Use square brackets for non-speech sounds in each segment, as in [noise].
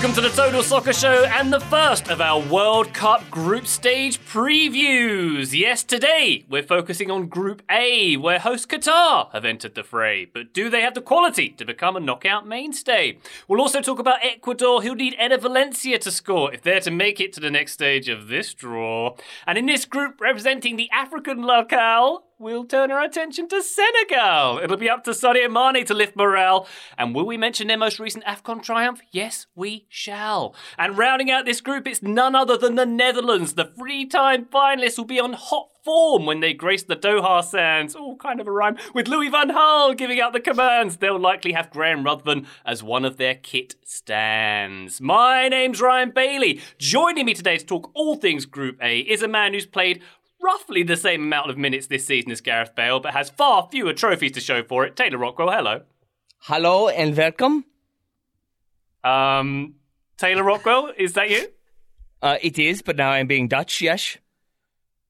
Welcome to the Total Soccer Show and the first of our World Cup group stage previews. Yes, today we're focusing on Group A, where host Qatar have entered the fray. But do they have the quality to become a knockout mainstay? We'll also talk about Ecuador, who'll need Enner Valencia to score if they're to make it to the next stage of this draw. And in this group, representing the African locale, we'll turn our attention to Senegal. It'll be up to Sadio Mane to lift morale. And will we mention their most recent AFCON triumph? Yes, we shall. And rounding out this group, it's none other than the Netherlands. The three-time finalists will be on hot form when they grace the Doha sands. Oh, kind of a rhyme. With Louis van Gaal giving out the commands. They'll likely have Graham Ruthven as one of their kit stands. My name's Ryan Bailey. Joining me today to talk all things Group A is a man who's played roughly the same amount of minutes this season as Gareth Bale, but has far fewer trophies to show for it. Taylor Rockwell, hello. Hello and welcome. Um, Taylor Rockwell, is that you? [laughs] Uh, it is, but now I'm being Dutch, yes.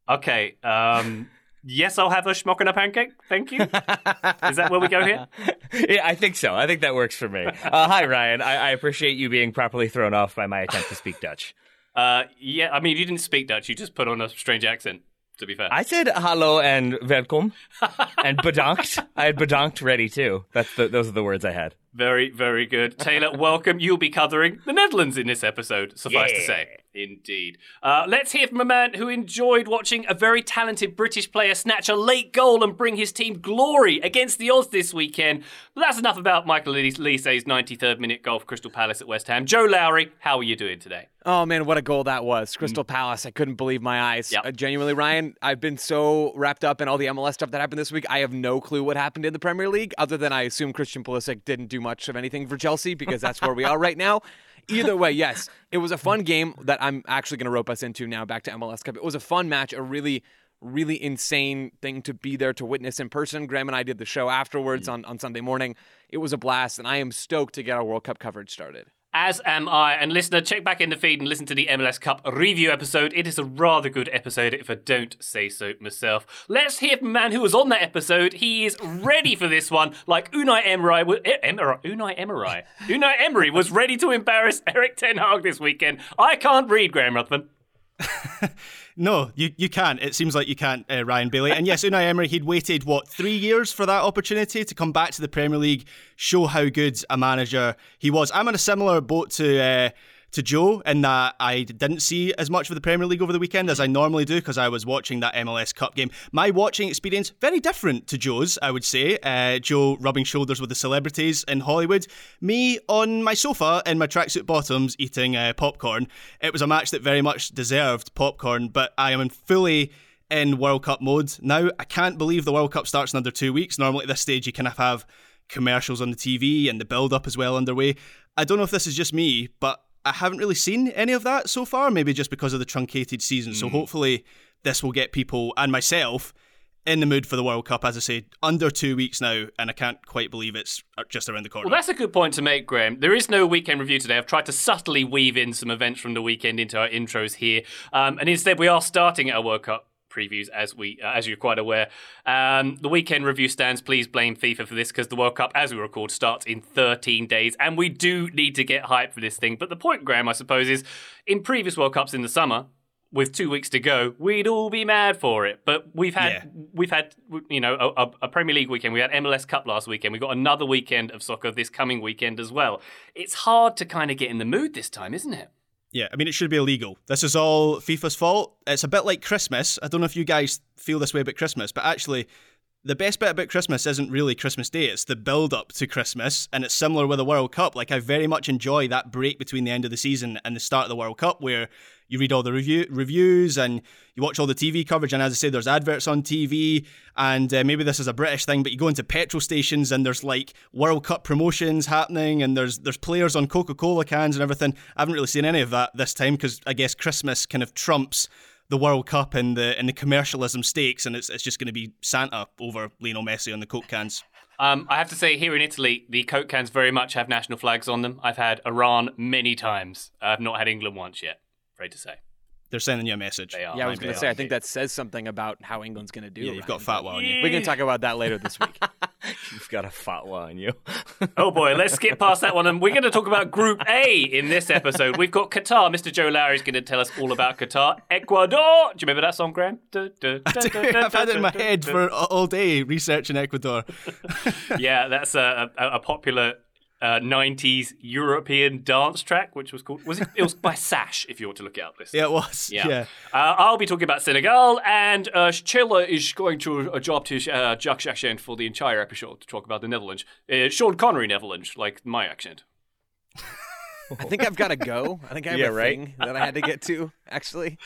Okay. Um, yes, I'll have a schmock and a pancake. Thank you. is that where we go here? [laughs] yeah, I think so. I think that works for me. Uh, hi, Ryan. I-, I appreciate you being properly thrown off by my attempt to speak Dutch. [laughs] Uh, yeah, I mean, you didn't speak Dutch. You just put on a strange accent. To be fair, I said hello and welcome [laughs] and bedankt. I had bedankt ready too. That's the, those are the words I had. Very, very good. Taylor, [laughs] welcome. You'll be covering the Netherlands in this episode, suffice to say. Indeed. Uh, let's hear from a man who enjoyed watching a very talented British player snatch a late goal and bring his team glory against the odds this weekend. But that's enough about Michael Olise's 93rd minute goal for Crystal Palace at West Ham. Joe Lowry, how are you doing today? Oh man, what a goal that was! Crystal Palace. I couldn't believe my eyes. Yep. Uh, genuinely, Ryan. I've been so wrapped up in all the MLS stuff that happened this week. I have no clue what happened in the Premier League, other than I assume Christian Pulisic didn't do much of anything for Chelsea because that's where we are right now. Either way, yes, it was a fun game that I'm actually going to rope us into now. Back to MLS Cup. It was a fun match. A really really insane thing to be there to witness in person. Graham and I did the show afterwards mm. on, on Sunday morning. It was a blast, and I am stoked to get our World Cup coverage started. As am I. And listener, check back in the feed and listen to the MLS Cup review episode. It is a rather good episode, if I don't say so myself. Let's hear from a man who was on that episode. He is ready for this one, like Unai Emery. Emery Unai Emery. Unai Emery was ready to embarrass Erik Ten Hag this weekend. I can't read Graham Ruthven. [laughs] No, you, you can't. It seems like you can't, uh, Ryan Bailey. And yes, Unai Emery, he'd waited, what, three years for that opportunity to come back to the Premier League, show how good a manager he was. I'm in a similar boat to. Uh, to Joe, in that I didn't see as much of the Premier League over the weekend as I normally do because I was watching that MLS Cup game. My watching experience very different to Joe's, I would say. Uh, Joe rubbing shoulders with the celebrities in Hollywood, me on my sofa in my tracksuit bottoms eating uh, popcorn. It was a match that very much deserved popcorn, but I am in fully in World Cup mode now. I can't believe the World Cup starts in under two weeks. Normally at this stage, you kind of have commercials on the TV and the build up as well underway. I don't know if this is just me, but I haven't really seen any of that so far, maybe just because of the truncated season. So hopefully this will get people and myself in the mood for the World Cup. As I say, under two weeks now, and I can't quite believe it's just around the corner. Well, that's a good point to make, Graham. There is no weekend review today. I've tried to subtly weave in some events from the weekend into our intros here, um, and instead we are starting at our World Cup previews as we uh, as you're quite aware um, the weekend review stands please blame fifa for this because the world cup as we record starts in 13 days and we do need to get hype for this thing but the point graham i suppose is in previous world cups in the summer with two weeks to go, we'd all be mad for it. But we've had Yeah. we've had you know a, a- a Premier League weekend. We had MLS Cup last weekend. We've got another weekend of soccer this coming weekend as well. It's hard to kind of get in the mood this time, isn't it? Yeah, I mean, it should be illegal. This is all FIFA's fault. It's a bit like Christmas. I don't know if you guys feel this way about Christmas, but actually, the best bit about Christmas isn't really Christmas Day, it's the build up to Christmas. And it's similar with the World Cup. Like, I very much enjoy that break between the end of the season and the start of the World Cup where you read all the review- reviews and you watch all the TV coverage. And as I say, there's adverts on TV. And uh, maybe this is a British thing, but you go into petrol stations and there's like World Cup promotions happening and there's there's players on Coca Cola cans and everything. I haven't really seen any of that this time because I guess Christmas kind of trumps the World Cup and the and the commercialism stakes, and it's it's just going to be Santa over Lionel Messi on the Coke cans. Um, I have to say, here in Italy, the Coke cans very much have national flags on them. I've had Iran many times. I've not had England once yet. Afraid to say. They're sending you a message. They are. Yeah, I was going to say, I think that says something about how England's going to do. Yeah, you've got Ryan. fatwa on you. We can talk about that later this week. [laughs] You've got a fatwa on you. Oh boy, let's skip past that one. And we're going to talk about Group A in this episode. We've got Qatar. Mr. Joe Lowry is going to tell us all about Qatar. Ecuador. Do you remember that song, Graham? [laughs] I've had it in my head for all day researching Ecuador. [laughs] yeah, that's a, a, a popular uh, 90s European dance track, which was called. Was it? It was by Sash, if you want to look it up. This. Yeah, it was. Yeah. Uh, I'll be talking about Senegal, and uh, Chilla is going to adopt his uh, Dutch accent for the entire episode to talk about the Netherlands. Uh, Sean Connery Netherlands, like my accent. [laughs] I think I've got to go. I think I have Yeah, a right. thing that I had to get to, [laughs] actually.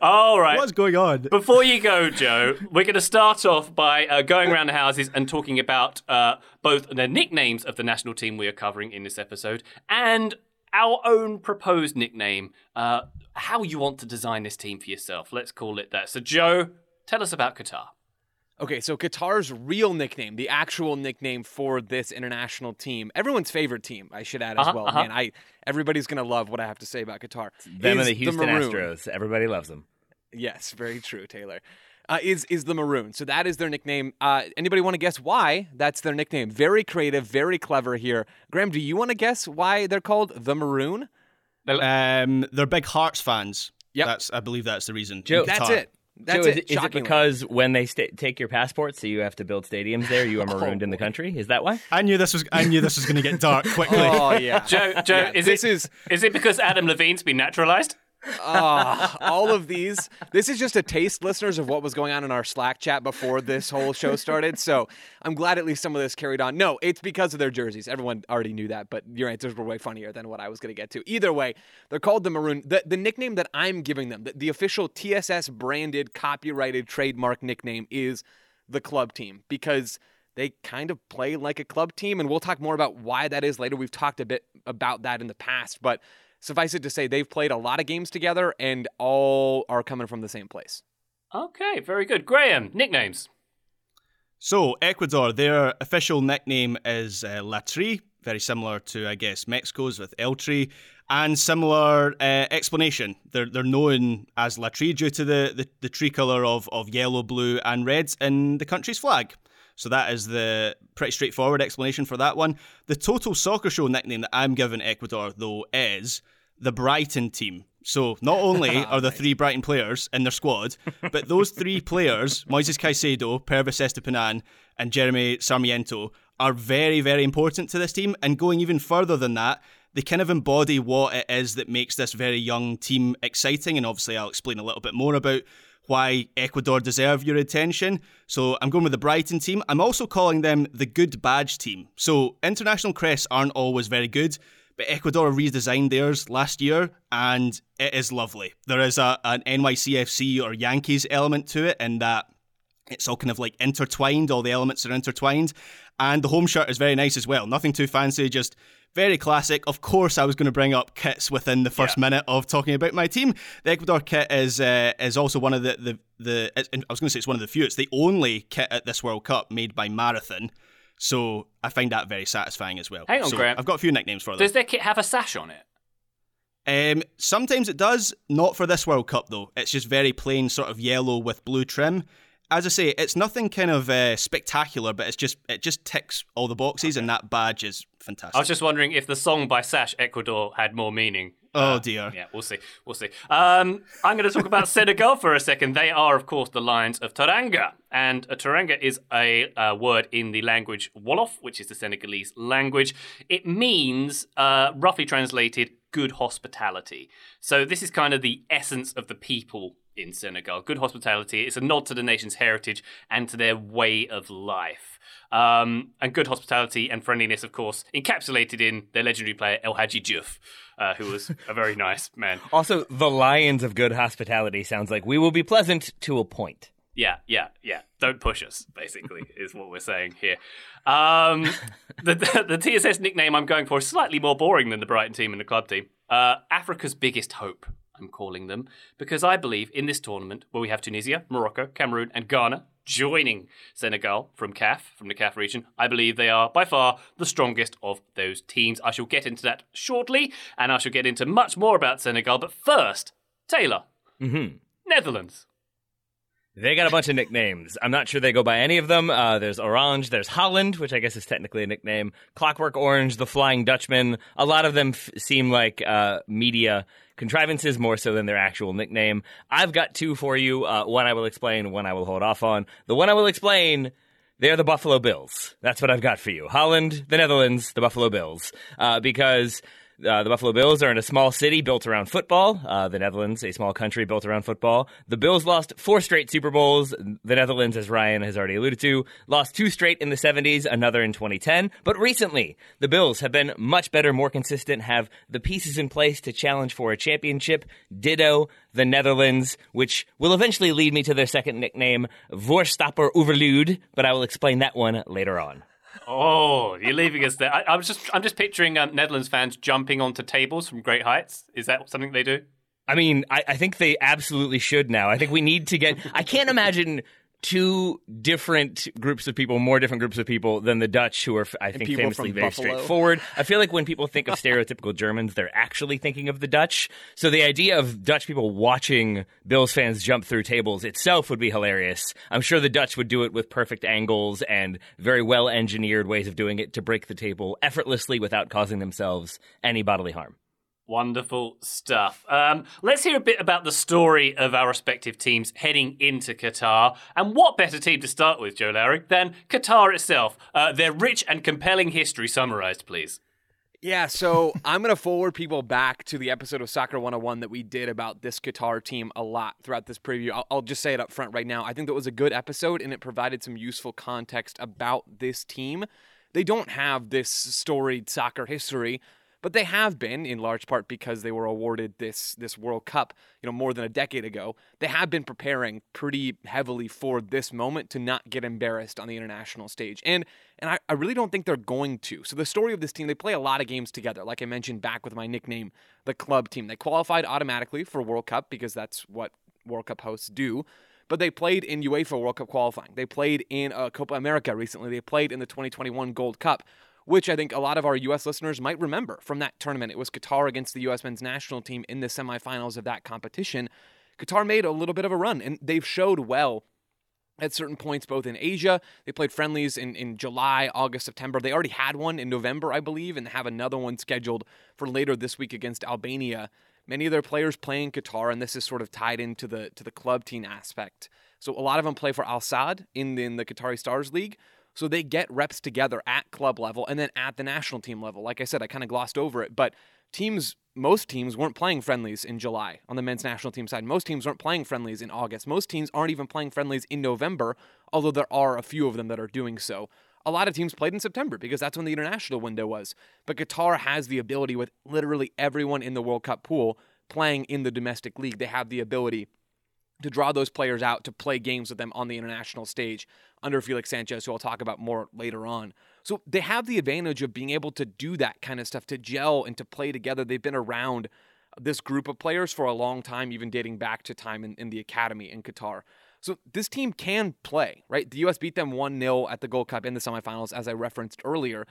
All right. What's going on? Before you go, Joe, we're going to start off by uh, going around the houses and talking about uh, both the nicknames of the national team we are covering in this episode and our own proposed nickname. Uh, how you want to design this team for yourself. Let's call it that. So, Joe, tell us about Qatar. Okay, so Qatar's real nickname, the actual nickname for this international team, everyone's favorite team, I should add as Uh-huh, well. uh-huh. Man, I everybody's gonna love what I have to say about Qatar. Them is and the Houston Maroon. Astros. Everybody loves them. Yes, very true, Taylor. Uh, is is the maroon? So that is their nickname. Uh, anybody want to guess why that's their nickname? Very creative, very clever here. Graham, do you want to guess why they're called the maroon? Um, they're big Hearts fans. Yep. That's I believe that's the reason. Joe- That's it. That's Joe, is it. it, is it because when they sta take your passport, so you have to build stadiums there, you are [laughs] oh, marooned in the country? Is that why? I knew this was I knew this was going to get dark [laughs] quickly. Oh yeah. Joe, Joe, Yeah, is this it is is it because Adam Levine's been naturalized? Ah, all of these. This is just a taste, listeners, of what was going on in our Slack chat before this whole show started. So I'm glad at least some of this carried on. No, it's because of their jerseys. Everyone already knew that, but your answers were way funnier than what I was going to get to. Either way, they're called the Maroon. The, the nickname that I'm giving them, the, the official TSS branded, copyrighted, trademark nickname is the club team because they kind of play like a club team. And we'll talk more about why that is later. We've talked a bit about that in the past, but suffice it to say, they've played a lot of games together and all are coming from the same place. Okay, very good. Graham, nicknames. So, Ecuador, their official nickname is uh, La Tri, very similar to, I guess, Mexico's with El Tri, and similar uh, explanation. They're, they're known as La Tri due to the, the, the tricolour of, of yellow, blue, and reds in the country's flag. So that is the pretty straightforward explanation for that one. The Total Soccer Show nickname that I'm giving Ecuador, though, is the Brighton team. So not [laughs] only ah, are the three Brighton players in their squad, but those three players, [laughs] Moises Caicedo, Pervis Estupiñán, and Jeremy Sarmiento, are very, very important to this team. And going even further than that, they kind of embody what it is that makes this very young team exciting. And obviously, I'll explain a little bit more about why Ecuador deserve your attention. So I'm going with the Brighton team. I'm also calling them the Good Badge team. So international crests aren't always very good, but Ecuador redesigned theirs last year and it is lovely. There is a, an NYCFC or Yankees element to it in that It's all kind of like intertwined, all the elements are intertwined. And the home shirt is very nice as well. Nothing too fancy, just very classic. Of course, I was going to bring up kits within the first Yeah. minute of talking about my team. The Ecuador kit is uh, is also one of the the, the I was going to say it's one of the few. It's the only kit at this World Cup made by Marathon. So I find that very satisfying as well. Hang on, so Graham. I've got a few nicknames for them. Does their kit have a sash on it? Um, sometimes it does, not for this World Cup though. It's just very plain, sort of yellow with blue trim. As I say, it's nothing kind of uh, spectacular, but it's just it just ticks all the boxes, and that badge is fantastic. I was just wondering if the song by Sash Ecuador had more meaning. oh dear. Yeah, we'll see. We'll see. Um, I'm going to talk about Senegal for a second. They are, of course, the Lions of Teranga. And a Teranga is a, uh word in the language Wolof, which is the Senegalese language. It means, uh, roughly translated, good hospitality. So this is kind of the essence of the people in Senegal. Good hospitality. It's a nod to the nation's heritage and to their way of life. Um, and good hospitality and friendliness, of course, encapsulated in their legendary player El Hadji Diouf, uh, who was a very [laughs] nice man. Also, the Lions of Good Hospitality sounds like we will be pleasant to a point. Yeah, yeah, yeah. Don't push us, basically, is what we're saying here. Um, [laughs] the, the, the TSS nickname I'm going for is slightly more boring than the Brighton team and the club team. Uh, Africa's biggest hope, I'm calling them, because I believe in this tournament where we have Tunisia, Morocco, Cameroon, and Ghana joining Senegal from CAF, from the CAF region, I believe they are by far the strongest of those teams. I shall get into that shortly, and I shall get into much more about Senegal. But first, Taylor, Mm-hmm. Netherlands. They got a bunch of nicknames. I'm not sure they go by any of them. Uh, there's Orange, there's Holland, which I guess is technically a nickname, Clockwork Orange, the Flying Dutchman. A lot of them f- seem like uh, media contrivances more so than their actual nickname. I've got two for you. Uh, one I will explain, one I will hold off on. The one I will explain. They're the Buffalo Bills. That's what I've got for you. Holland, the Netherlands, the Buffalo Bills. Uh, because uh, the Buffalo Bills are in a small city built around football. Uh, the Netherlands, a small country built around football. The Bills lost four straight Super Bowls. The Netherlands, as Ryan has already alluded to, lost two straight in the 70s, another in 2010. But recently, the Bills have been much better, more consistent, have the pieces in place to challenge for a championship. Ditto the Netherlands, which will eventually lead me to their second nickname, Voorstapper Overlude, but I will explain that one later on. Oh, you're leaving us there. I, I'm just, I'm just picturing um, Netherlands fans jumping onto tables from great heights. Is that something they do? I mean, I, I think they absolutely should now. I think we need to get. I can't imagine two different groups of people, more different groups of people than the Dutch, who are, I think, famously very Buffalo. straightforward. I feel like when people think of stereotypical Germans, they're actually thinking of the Dutch. So the idea of Dutch people watching Bills fans jump through tables itself would be hilarious. I'm sure the Dutch would do it with perfect angles and very well engineered ways of doing it to break the table effortlessly without causing themselves any bodily harm. Wonderful stuff. Um, let's hear a bit about the story of our respective teams heading into Qatar. And what better team to start with, Joe Lowry, than Qatar itself? Uh, their rich and compelling history summarized, please. Yeah, so [laughs] I'm going to forward people back to the episode of Soccer 101 that we did about this Qatar team a lot throughout this preview. I'll, I'll just say it up front right now. I think that was a good episode and it provided some useful context about this team. They don't have this storied soccer history, but they have been in large part because they were awarded this this World Cup, you know, more than a decade ago. They have been preparing pretty heavily for this moment to not get embarrassed on the international stage. And and I, I really don't think they're going to. So the story of this team, they play a lot of games together. Like I mentioned back with my nickname, the club team. They qualified automatically for World Cup because that's what World Cup hosts do. But they played in UEFA World Cup qualifying. They played in uh, Copa America recently. They played in the 2021 Gold Cup which I think a lot of our U.S. listeners might remember from that tournament. It was Qatar against the U.S. men's national team in the semifinals of that competition. Qatar made a little bit of a run, and they've showed well at certain points, both in Asia. They played friendlies in, in July, August, September. They already had one in November, I believe, and have another one scheduled for later this week against Albania. Many of their players play in Qatar, and this is sort of tied into the to the club team aspect. So a lot of them play for Al Sadd in in the Qatari Stars League. So they get reps together at club level and then at the national team level. Like I said, I kind of glossed over it, but teams, most teams weren't playing friendlies in July on the men's national team side. Most teams weren't playing friendlies in August. Most teams aren't even playing friendlies in November, although there are a few of them that are doing so. A lot of teams played in September because that's when the international window was. But Qatar has the ability with literally everyone in the World Cup pool playing in the domestic league. They have the ability to draw those players out to play games with them on the international stage under Felix Sanchez, who I'll talk about more later on. So they have the advantage of being able to do that kind of stuff, to gel and to play together. They've been around this group of players for a long time, even dating back to time in, in the academy in Qatar. So this team can play, right? The US beat them 1 0 at the Gold Cup in the semifinals, as I referenced earlier.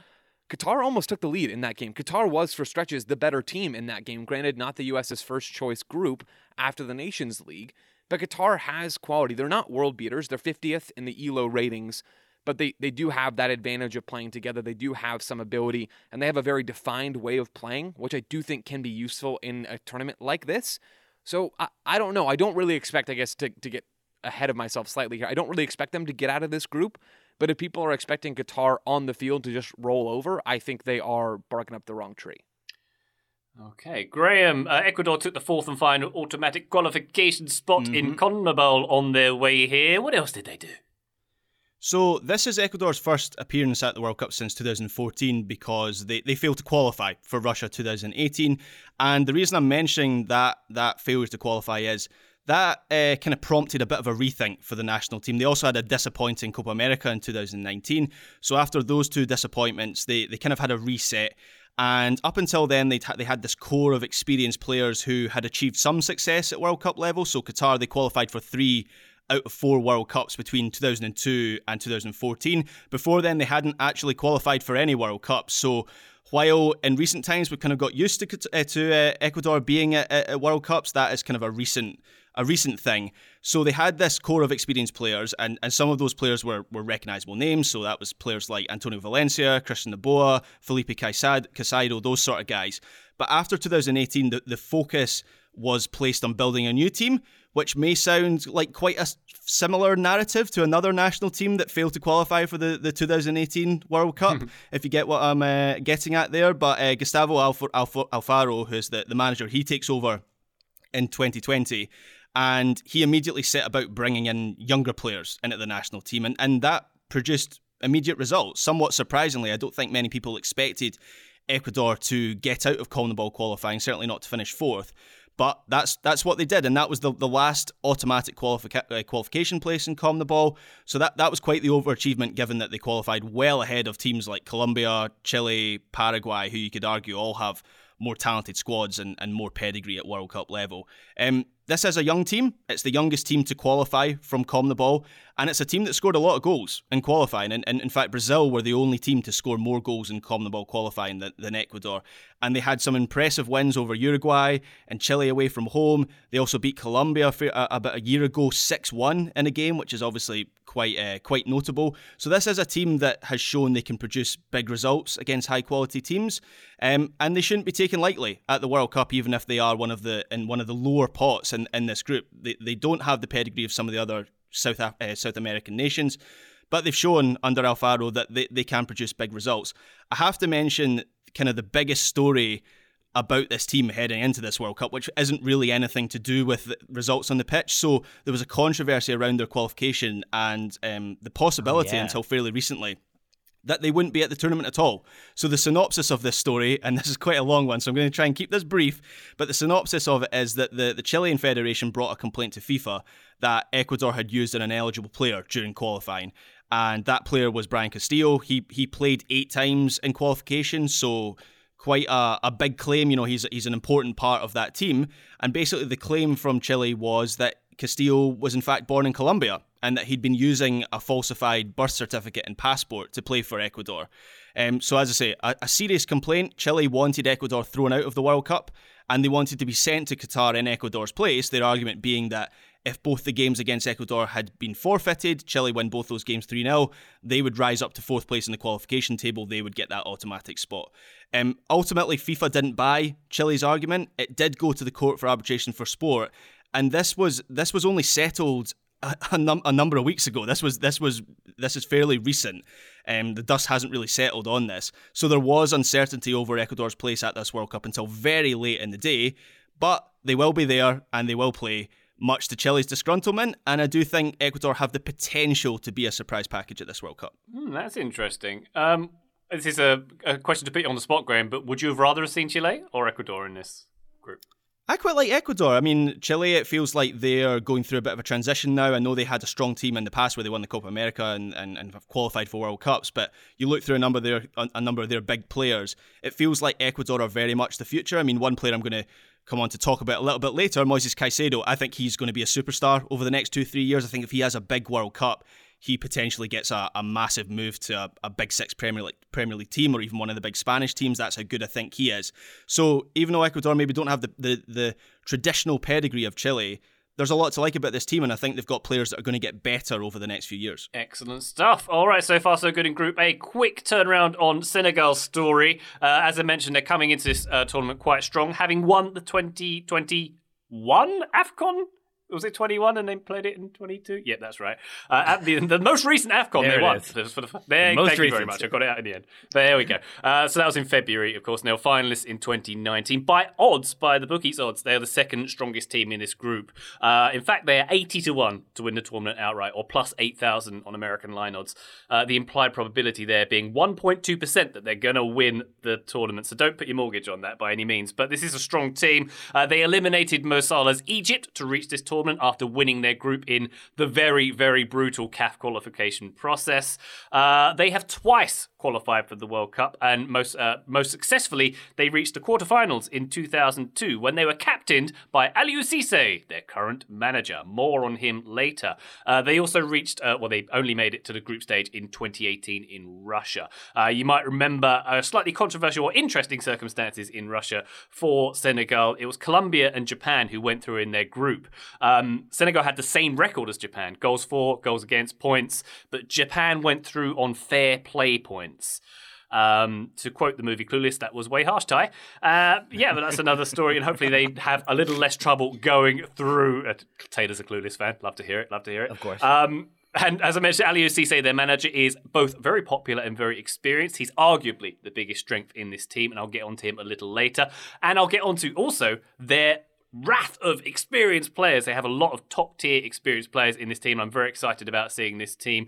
Qatar almost took the lead in that game. Qatar was, for stretches, the better team in that game. Granted, not the US's first choice group after the Nations League, but Qatar has quality. They're not world beaters, they're 50th in the ELO ratings, but they, they do have that advantage of playing together. They do have some ability, and they have a very defined way of playing, which I do think can be useful in a tournament like this. So I, I don't know. I don't really expect, I guess, to, to get ahead of myself slightly here. I don't really expect them to get out of this group, but if people are expecting Qatar on the field to just roll over, I think they are barking up the wrong tree. Okay, Graham. Uh, Ecuador took the fourth and final automatic qualification spot mm-hmm. in CONMEBOL on their way here. What else did they do? So this is Ecuador's first appearance at the World Cup since 2014 because they, they failed to qualify for Russia 2018. And the reason I'm mentioning that that failure to qualify is that uh, kind of prompted a bit of a rethink for the national team. They also had a disappointing Copa America in 2019. So after those two disappointments, they, they kind of had a reset. And up until then, they they had this core of experienced players who had achieved some success at World Cup level. So Qatar, they qualified for three out of four World Cups between 2002 and 2014. Before then, they hadn't actually qualified for any World Cups. So while in recent times we've kind of got used to, uh, to uh, Ecuador being at, at World Cups, that is kind of a recent a recent thing. So they had this core of experienced players, and, and some of those players were, were recognizable names. So that was players like Antonio Valencia, Christian Noboa, Felipe Caicedo, those sort of guys. But after 2018, the, the focus was placed on building a new team, which may sound like quite a similar narrative to another national team that failed to qualify for the, the 2018 World Cup, [laughs] if you get what I'm uh, getting at there. But uh, Gustavo Alf- Alf- Alfaro, who's the, the manager, he takes over in 2020 and he immediately set about bringing in younger players into the national team, and, and that produced immediate results. Somewhat surprisingly, I don't think many people expected Ecuador to get out of CONMEBOL qualifying, certainly not to finish fourth. But that's that's what they did, and that was the, the last automatic qualifica- uh, qualification place in CONMEBOL. So that, that was quite the overachievement, given that they qualified well ahead of teams like Colombia, Chile, Paraguay, who you could argue all have more talented squads and, and more pedigree at World Cup level. Um, this is a young team. It's the youngest team to qualify from CONMEBOL, and it's a team that scored a lot of goals in qualifying. And, and in fact, Brazil were the only team to score more goals in CONMEBOL qualifying than, than Ecuador. And they had some impressive wins over Uruguay and Chile away from home. They also beat Colombia about a year ago, six one in a game, which is obviously quite uh, quite notable. So this is a team that has shown they can produce big results against high quality teams, um, and they shouldn't be taken lightly at the World Cup, even if they are one of the in one of the lower pots in, in this group. They, they don't have the pedigree of some of the other South uh, South American nations, but they've shown under Alfaro that they, they can produce big results. I have to mention kind of the biggest story about this team heading into this World Cup, which isn't really anything to do with results on the pitch. So there was a controversy around their qualification and um, the possibility oh, yeah. until fairly recently that they wouldn't be at the tournament at all. So the synopsis of this story, and [laughs] this is quite a long one, so I'm going to try and keep this brief, but the synopsis of it is that the, the Chilean Federation brought a complaint to FIFA that Ecuador had used an ineligible player during qualifying. And that player was Byron Castillo. He he played eight times in qualification, so quite a, a big claim. You know, he's he's an important part of that team. And basically, the claim from Chile was that Castillo was in fact born in Colombia and that he'd been using a falsified birth certificate and passport to play for Ecuador. Um, so, as I say, a, a, serious complaint. Chile wanted Ecuador thrown out of the World Cup and they wanted to be sent to Qatar in Ecuador's place. Their argument being that if both the games against Ecuador had been forfeited, Chile win both those games 3 0, they would rise up to fourth place in the qualification table. They would get that automatic spot. Um, ultimately, FIFA didn't buy Chile's argument. It did go to the Court for Arbitration for Sport, and this was this was only settled a, a, num- a, number of weeks ago. This was this was this is fairly recent. Um, the dust hasn't really settled on this, so there was uncertainty over Ecuador's place at this World Cup until very late in the day. But they will be there and they will play much to Chile's disgruntlement, and I do think Ecuador have the potential to be a surprise package at this World Cup. Mm, that's interesting. Um, this is a, a, question to put you on the spot, Graham, but would you have rather have seen Chile or Ecuador in this group? I quite like Ecuador. I mean, Chile, it feels like they're going through a bit of a transition now. I know they had a strong team in the past where they won the Copa America and, and, and have qualified for World Cups, but you look through a number of their a number of their big players, it feels like Ecuador are very much the future. I mean, one player I'm going to come on to talk about a little bit later, Moises Caicedo, I think he's going to be a superstar over the next two, three years. I think if he has a big World Cup, he potentially gets a, a massive move to a, a, big six Premier League, Premier League team or even one of the big Spanish teams. That's how good I think he is. So even though Ecuador maybe don't have the, the, the traditional pedigree of Chile, there's a lot to like about this team, and I think they've got players that are going to get better over the next few years. Excellent stuff. All right, so far so good in Group A. Quick turnaround on Senegal's story. Uh, as I mentioned, they're coming into this uh, tournament quite strong, having won the 2021 AFCON was it 21 and they played it in 22? Yeah, that's right. Uh, at the, the most recent AFCON there they won. Is. For the, there, the thank you very much. I got it out in the end. There we go. Uh, so that was in February, of course. And they were finalists in 2019. By odds, by the bookies' odds, they're the second strongest team in this group. Uh, in fact, they're 80 to 1 to win the tournament outright, or plus 8,000 on American line odds. Uh, the implied probability there being 1.2% that they're going to win the tournament. So don't put your mortgage on that by any means. But this is a strong team. Uh, they eliminated Mo Salah's Egypt to reach this tournament after winning their group in the very, very brutal CAF qualification process. Uh, they have twice qualified for the World Cup, and most uh, most successfully, they reached the quarterfinals in 2002 when they were captained by Aliou Cisse, their current manager. More on him later. Uh, they also reached, uh, well, they only made it to the group stage in 2018 in Russia. Uh, you might remember a slightly controversial or interesting circumstances in Russia for Senegal. It was Colombia and Japan who went through in their group. Um, Senegal had the same record as Japan goals for, goals against, points, but Japan went through on fair play points. Um, to quote the movie Clueless, that was way harsh, Tai. Uh, yeah, but that's [laughs] another story, and hopefully they have a little less trouble going through. Uh, Taylor's a Clueless fan. Love to hear it. Love to hear it. Of course. Um, and as I mentioned, Aliou Cisse, their manager, is both very popular and very experienced. He's arguably the biggest strength in this team, and I'll get onto him a little later. And I'll get onto also their wrath of experienced players. They have a lot of top tier experienced players in this team. I'm very excited about seeing this team.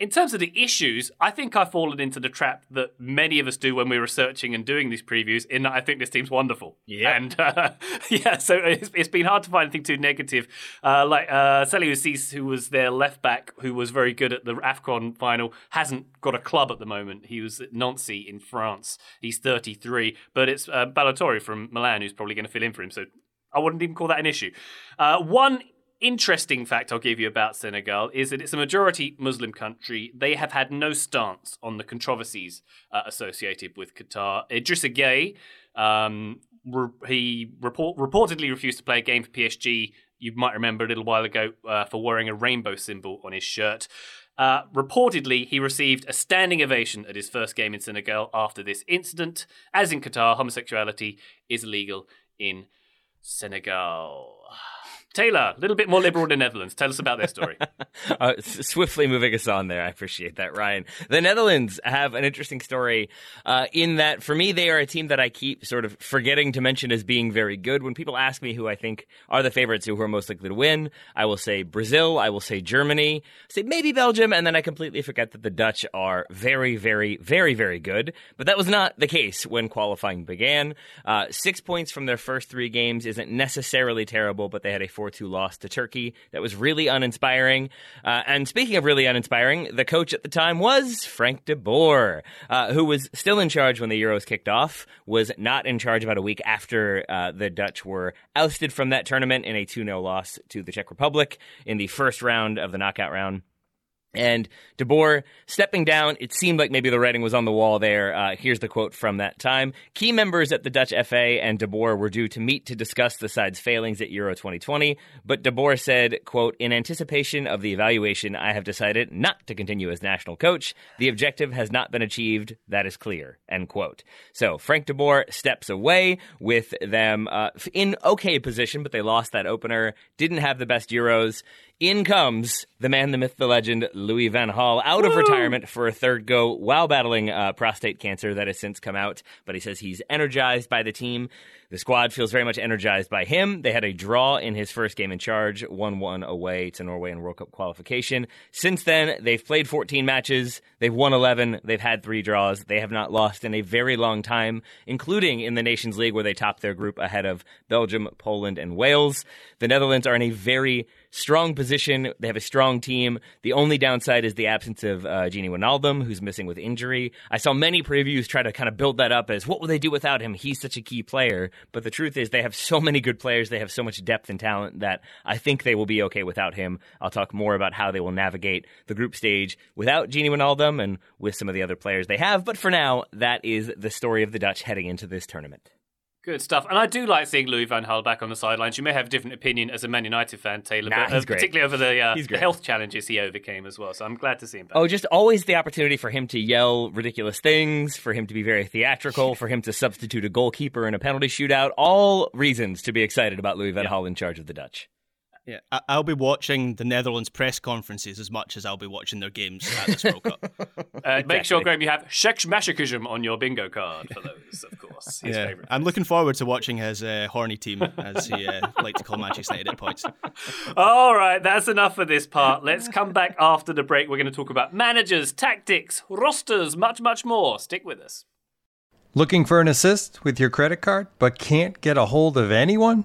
In terms of the issues, I think I've fallen into the trap that many of us do when we're researching and doing these previews. In that, I think this team's wonderful. Yeah, and [laughs] uh, yeah, so it's, it's been hard to find anything too negative. Uh, like uh, Ciss, who was their left back, who was very good at the Afcon final, hasn't got a club at the moment. He was at Nancy in France. He's 33, but it's uh, from Milan who's probably going to fill in for him. So I wouldn't even call that an issue. Uh, one interesting fact I'll give you about Senegal is that it's a majority Muslim country. They have had no stance on the controversies uh, associated with Qatar. Idrissa Gueye, um, re- he report- reportedly refused to play a game for PSG. You might remember a little while ago uh, for wearing a rainbow symbol on his shirt. Uh, reportedly, he received a standing ovation at his first game in Senegal after this incident. As in Qatar, homosexuality is illegal in Senegal. Taylor, a little bit more liberal in the Netherlands. Tell us about their story. [laughs] uh, swiftly moving us on there. I appreciate that, Ryan. The Netherlands have an interesting story uh, in that, for me, they are a team that I keep sort of forgetting to mention as being very good. When people ask me who I think are the favorites, who are most likely to win, I will say Brazil, I will say Germany, say maybe Belgium, and then I completely forget that the Dutch are very, very, very, very good. But that was not the case when qualifying began. Uh, six points from their first three games isn't necessarily terrible, but they had a 4 2 loss to Turkey. That was really uninspiring. Uh, and speaking of really uninspiring, the coach at the time was Frank de Boer, uh, who was still in charge when the Euros kicked off, was not in charge about a week after uh, the Dutch were ousted from that tournament in a 2 0 loss to the Czech Republic in the first round of the knockout round. And De Boer stepping down, it seemed like maybe the writing was on the wall there. Uh, here's the quote from that time. Key members at the Dutch FA and De Boer were due to meet to discuss the side's failings at Euro 2020, but De Boer said, quote, in anticipation of the evaluation, I have decided not to continue as national coach. The objective has not been achieved. That is clear, end quote. So Frank De Boer steps away with them uh, in okay position, but they lost that opener, didn't have the best Euros. In comes the man, the myth, the legend, Louis Van Gaal out of retirement for a third go while battling uh, prostate cancer that has since come out. But he says he's energized by the team. The squad feels very much energized by him. They had a draw in his first game in charge, 1 1 away to Norway in World Cup qualification. Since then, they've played 14 matches. They've won 11. They've had three draws. They have not lost in a very long time, including in the Nations League where they topped their group ahead of Belgium, Poland, and Wales. The Netherlands are in a very strong position. They have a strong team. The only downside is the absence of uh, Gini Wijnaldum, who's missing with injury. I saw many previews try to kind of build that up as what will they do without him? He's such a key player. But the truth is, they have so many good players. They have so much depth and talent that I think they will be okay without him. I'll talk more about how they will navigate the group stage without Gini Wijnaldum and with some of the other players they have. But for now, that is the story of the Dutch heading into this tournament. Good stuff. And I do like seeing Louis Van Gaal back on the sidelines. You may have a different opinion as a Man United fan, Taylor, Nah, but uh, particularly over the, uh, the health challenges he overcame as well. So I'm glad to see him back. Oh, just always the opportunity for him to yell ridiculous things, for him to be very theatrical, for him to substitute a goalkeeper in a penalty shootout. All reasons to be excited about Louis Van Gaal in charge of the Dutch. Yeah, I- I'll be watching the Netherlands press conferences as much as I'll be watching their games at this World Cup. [laughs] Uh, Make sure, Graham, you have Shekshmashism on your bingo card for those, of course. His yeah, favourite. I'm looking forward to watching his uh, horny team, as he uh, liked to call Manchester United at points. [laughs] All right, that's enough for this part. Let's come back after the break. We're going to talk about managers, tactics, rosters, much, much more. Stick with us. Looking for an assist with your credit card, but can't get a hold of anyone?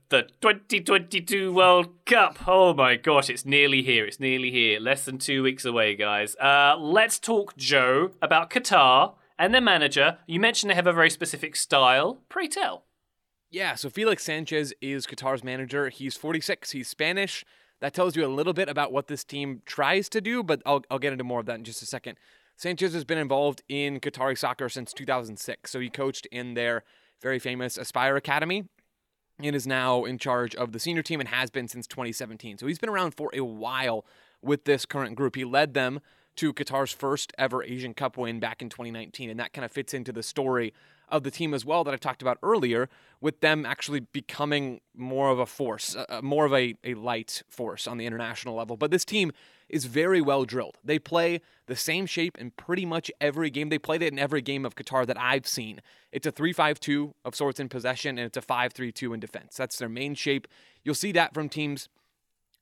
the 2022 World Cup. Oh my gosh, it's nearly here. It's nearly here. Less than two weeks away, guys. Uh, let's talk, Joe, about Qatar and their manager. You mentioned they have a very specific style. Pray tell. Yeah, so Felix Sanchez is Qatar's manager. He's 46. He's Spanish. That tells you a little bit about what this team tries to do, but I'll, I'll get into more of that in just a second. Sanchez has been involved in Qatari soccer since 2006. So he coached in their very famous Aspire Academy and is now in charge of the senior team and has been since 2017. So he's been around for a while with this current group. He led them to Qatar's first ever Asian Cup win back in 2019, and that kind of fits into the story of the team as well that I talked about earlier, with them actually becoming more of a force, uh, uh, more of a, a light force on the international level. But this team is very well drilled. They play the same shape in pretty much every game. They played it in every game of Qatar that I've seen. It's a 3 5 2 of sorts in possession, and it's a 5 3 2 in defense. That's their main shape. You'll see that from teams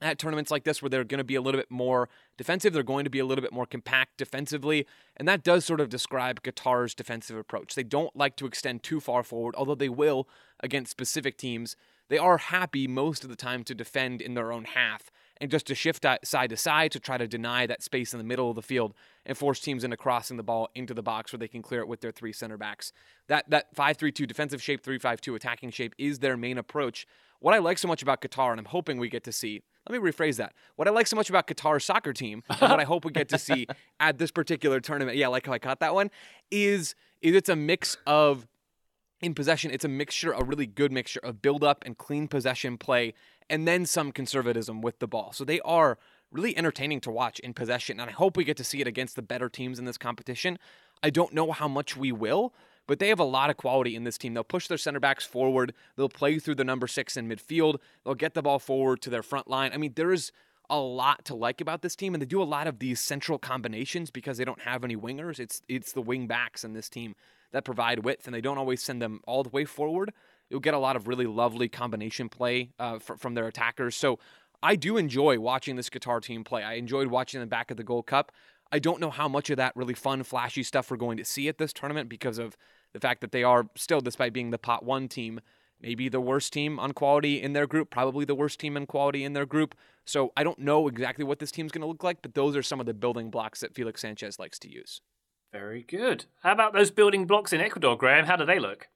at tournaments like this where they're going to be a little bit more defensive, they're going to be a little bit more compact defensively, and that does sort of describe Qatar's defensive approach. They don't like to extend too far forward, although they will against specific teams. They are happy most of the time to defend in their own half and just to shift side to side to try to deny that space in the middle of the field and force teams into crossing the ball into the box where they can clear it with their three center backs. That that 5-3-2 defensive shape, 3-5-2 attacking shape is their main approach. What I like so much about Qatar, and I'm hoping we get to see, let me rephrase that. What I like so much about Qatar's soccer team, [laughs] and what I hope we get to see at this particular tournament, yeah, like how I caught that one, is is it's a mix of in possession, it's a mixture, a really good mixture of build up and clean possession play, and then some conservatism with the ball. So they are really entertaining to watch in possession, and I hope we get to see it against the better teams in this competition. I don't know how much we will, but they have a lot of quality in this team. They'll push their center backs forward, they'll play through the number six in midfield, they'll get the ball forward to their front line. I mean, there is a lot to like about this team, and they do a lot of these central combinations because they don't have any wingers. It's it's the wing backs in this team that provide width, and they don't always send them all the way forward. You'll get a lot of really lovely combination play uh, fr- from their attackers. So I do enjoy watching this Qatar team play. I enjoyed watching them back at the Gold Cup. I don't know how much of that really fun, flashy stuff we're going to see at this tournament because of the fact that they are still, despite being the pot one team, maybe the worst team on quality in their group, probably the worst team in quality in their group. So I don't know exactly what this team's going to look like, but those are some of the building blocks that Felix Sanchez likes to use. Very good. How about those building blocks in Ecuador, Graham? How do they look?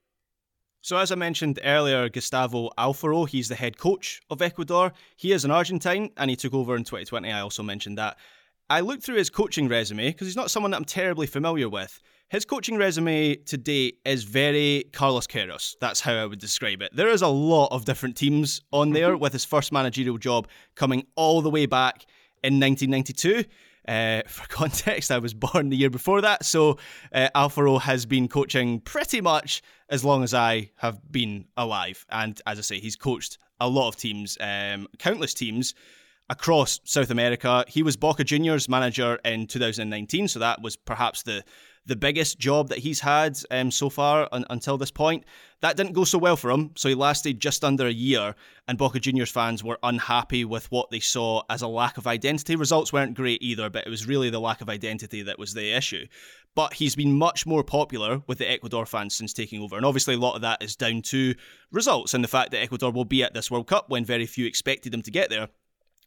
So, as I mentioned earlier, Gustavo Alfaro, he's the head coach of Ecuador. He is an Argentine and he took over in 2020. I also mentioned that. I looked through his coaching resume because he's not someone that I'm terribly familiar with. His coaching resume to date is very Carlos Queiroz. That's how I would describe it. There is a lot of different teams on there, mm-hmm. with his first managerial job coming all the way back in 1992. Uh, [laughs] for context, I was born the year before that, so uh, Alfaro has been coaching pretty much as long as I have been alive. And as I say, he's coached a lot of teams, um, countless teams across South America. He was Boca Juniors manager in 2019, so that was perhaps the the biggest job that he's had um, so far un- until this point. That didn't go so well for him, so he lasted just under a year, and Boca Juniors fans were unhappy with what they saw as a lack of identity. Results weren't great either, but it was really the lack of identity that was the issue. But he's been much more popular with the Ecuador fans since taking over, and obviously a lot of that is down to results and the fact that Ecuador will be at this World Cup when very few expected them to get there.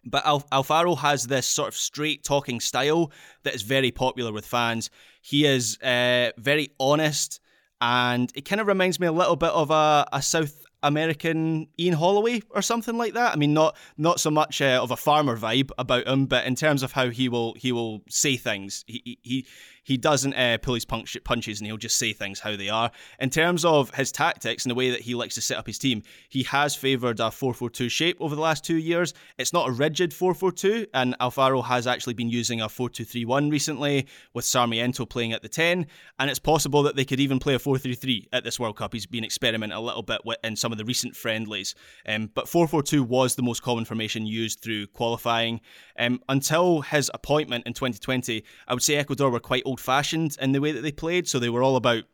But Al- Alfaro has this sort of straight talking style that is very popular with fans. He is uh, very honest, and it kind of reminds me a little bit of a, a South American Ian Holloway or something like that. I mean, not not so much uh, of a farmer vibe about him, but in terms of how he will he will say things, he he he doesn't uh, pull his punch, punches and he'll just say things how they are. In terms of his tactics and the way that he likes to set up his team, he has favoured a 4 4 2 shape over the last two years. It's not a rigid 4 4 2, and Alfaro has actually been using a 4 2 3 1 recently with Sarmiento playing at the 10, and it's possible that they could even play a 4 3 3 at this World Cup. He's been experimenting a little bit in some of the recent friendlies, um, but 4 4 2 was the most common formation used through qualifying. Um, until his appointment in 2020, I would say Ecuador were quite old old fashioned in the way that they played. So they were all about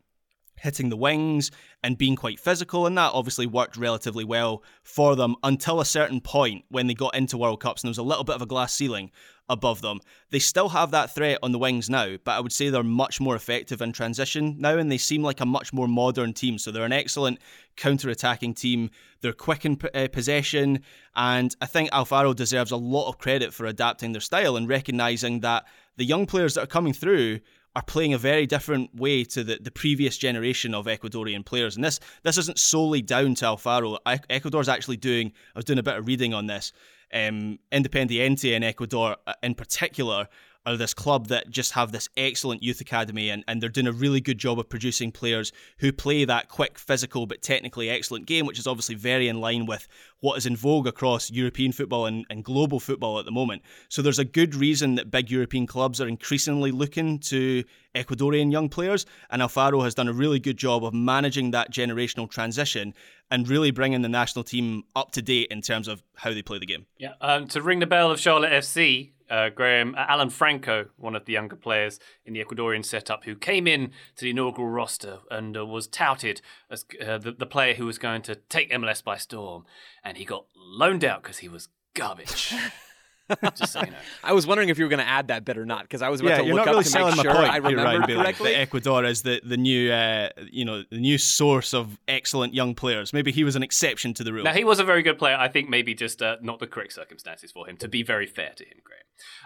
hitting the wings and being quite physical, and that obviously worked relatively well for them until a certain point when they got into World Cups and there was a little bit of a glass ceiling above them. They still have that threat on the wings now, but I would say they're much more effective in transition now, and they seem like a much more modern team. So they're an excellent counter attacking team. They're quick in uh, possession, and I think Alfaro deserves a lot of credit for adapting their style and recognizing that the young players that are coming through are playing a very different way to the, the previous generation of Ecuadorian players. And this this isn't solely down to Alfaro. Ecuador's actually doing, I was doing a bit of reading on this. Um, Independiente in Ecuador, uh, in particular, are this club that just have this excellent youth academy and, and they're doing a really good job of producing players who play that quick, physical, but technically excellent game, which is obviously very in line with what is in vogue across European football and, and global football at the moment. So there's a good reason that big European clubs are increasingly looking to Ecuadorian young players, and Alfaro has done a really good job of managing that generational transition and really bringing the national team up to date in terms of how they play the game. Yeah, um, to ring the bell of Charlotte FC, uh, Graham, uh, Alan Franco, one of the younger players in the Ecuadorian setup, who came in to the inaugural roster and uh, was touted as uh, the, the player who was going to take MLS by storm, and he got loaned out because he was garbage. [laughs] [laughs] Just so you know. I was wondering if you were going to add that bit or not because I was about yeah, to you're look not really up to selling make my sure point, I remember right, correctly. That Ecuador is the the new uh, you know the new source of excellent young players. Maybe he was an exception to the rule. Now he was a very good player. I think maybe just uh, not the correct circumstances for him. To be very fair to him, Graham.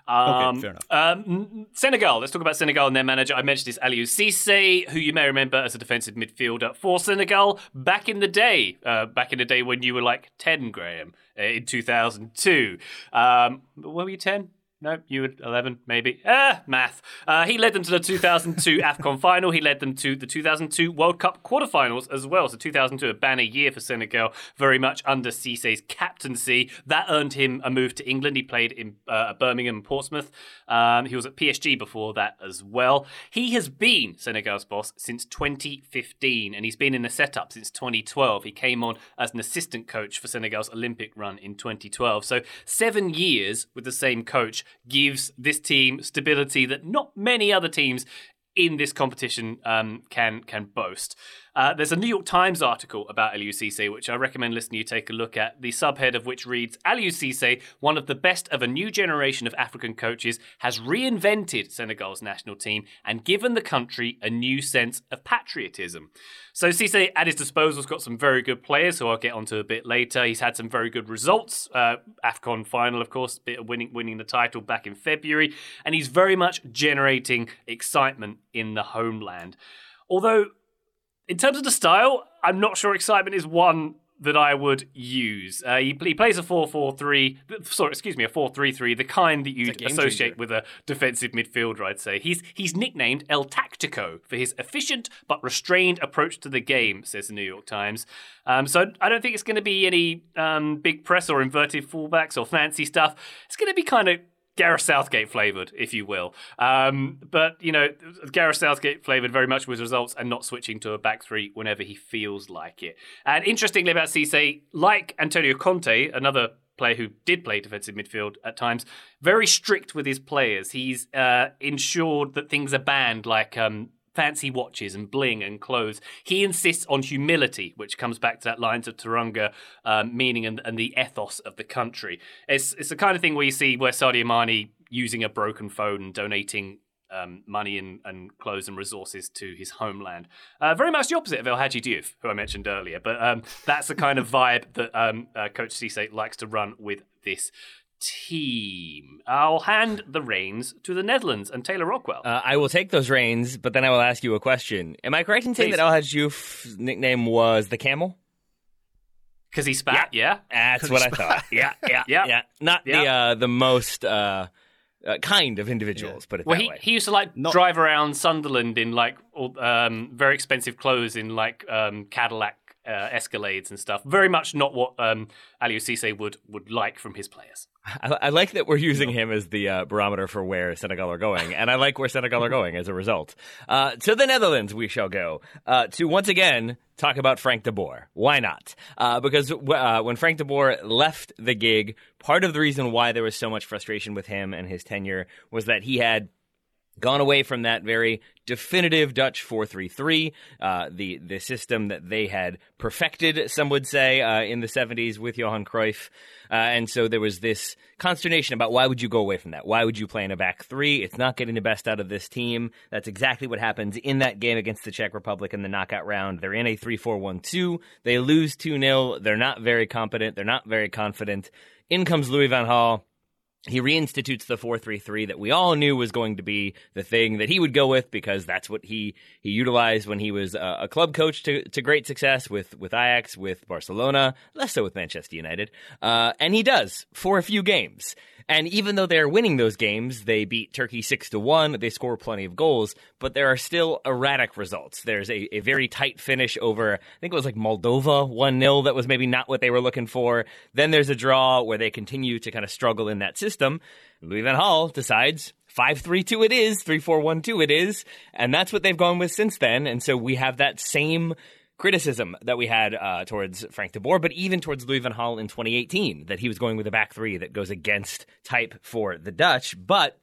Um, okay, fair enough. Um, Senegal. Let's talk about Senegal and their manager. I mentioned this Aliou Cisse, who you may remember as a defensive midfielder for Senegal back in the day. Uh, back in the day when you were like ten, Graham, in 2002. Um, were you ten? No, you were 11, maybe. Ah, math. Uh, he led them to the 2002 AFCON [laughs] final. He led them to the 2002 World Cup quarterfinals as well. So 2002, a banner year for Senegal, very much under Cisse's captaincy. That earned him a move to England. He played in uh, Birmingham and Portsmouth. Um, he was at PSG before that as well. He has been Senegal's boss since 2015, and he's been in the setup since 2012. He came on as an assistant coach for Senegal's Olympic run in 2012. So seven years with the same coach gives this team stability that not many other teams in this competition um, can can boast. Uh, there's a New York Times article about Aliou Cisse, which I recommend listening you take a look at. The subhead of which reads Aliou Cisse, one of the best of a new generation of African coaches, has reinvented Senegal's national team and given the country a new sense of patriotism. So Cisse at his disposal has got some very good players, who I'll get onto a bit later. He's had some very good results. Uh, AFCON final, of course, bit of winning winning the title back in February, and he's very much generating excitement in the homeland. Although, in terms of the style, I'm not sure excitement is one that I would use. Uh, he, he, plays a 4-4-3, sorry, excuse me, a 4-3-3, the kind that you'd associate changer. with a defensive midfielder, I'd say. He's he's nicknamed El Tactico for his efficient but restrained approach to the game, says the New York Times. Um, so I don't think it's going to be any um, big press or inverted fullbacks or fancy stuff. It's going to be kind of Gareth Southgate flavored, if you will. Um, but, you know, Gareth Southgate flavored very much with results and not switching to a back three whenever he feels like it. And interestingly about Cisse, like Antonio Conte, another player who did play defensive midfield at times, very strict with his players. He's uh, ensured that things are banned, like um, fancy watches and bling and clothes. He insists on humility, which comes back to that lines of Teranga um, meaning and, and, the ethos of the country. It's it's the kind of thing where you see where Sadio Mane using a broken phone and donating um, money and, and, clothes and resources to his homeland. Uh, very much the opposite of El Hadji Diouf, who I mentioned earlier. But um, that's the kind of [laughs] vibe that um, uh, Coach Cisse likes to run with this team. I'll hand the reins to the Netherlands and Taylor Rockwell. Uh, I will take those reins, but then I will ask you a question. Am I correct in saying Please. that El Hadji nickname was the Camel? Because he spat, yeah. yeah? That's what I thought. [laughs] yeah, yeah, yeah, yeah. Not yeah. the uh, the most uh, uh, kind of individuals, yeah. put it well, that he, way. He used to like Not... drive around Sunderland in like um, very expensive clothes in like um, Cadillac uh, Escalades and stuff. Very much not what um, Aliou Cisse would would like from his players. I, I like that we're using him as the uh, barometer for where Senegal are going, and I like where Senegal are going as a result. Uh, to the Netherlands, we shall go uh, to once again talk about Frank de Boer. Why not? Uh, because uh, when Frank de Boer left the gig, part of the reason why there was so much frustration with him and his tenure was that he had gone away from that very definitive Dutch 433, uh, the the system that they had perfected, some would say, uh, in the 70s with Johan Cruyff. Uh, and so there was this consternation about why would you go away from that? Why would you play in a back three? It's not getting the best out of this team. That's exactly what happens in that game against the Czech Republic in the knockout round. They're in a 3 4 1 2. They lose 2 0. They're not very competent. They're not very confident. In comes Louis Van Gaal he reinstitutes the 433 that we all knew was going to be the thing that he would go with because that's what he he utilized when he was a, a, club coach to, to great success with with Ajax, with Barcelona, less so with Manchester United, uh, and he does for a few games. And even though they're winning those games, they beat Turkey six to one. They score plenty of goals, but there are still erratic results. There's a, a very tight finish over, I think it was like Moldova one 0 that was maybe not what they were looking for. Then there's a draw where they continue to kind of struggle in that system. Louis Van Gaal decides five three two it is three four one two it is, and that's what they've gone with since then. And so we have that same criticism that we had uh, towards Frank de Boer, but even towards Louis van Gaal in 2018, that he was going with a back three that goes against type for the Dutch. But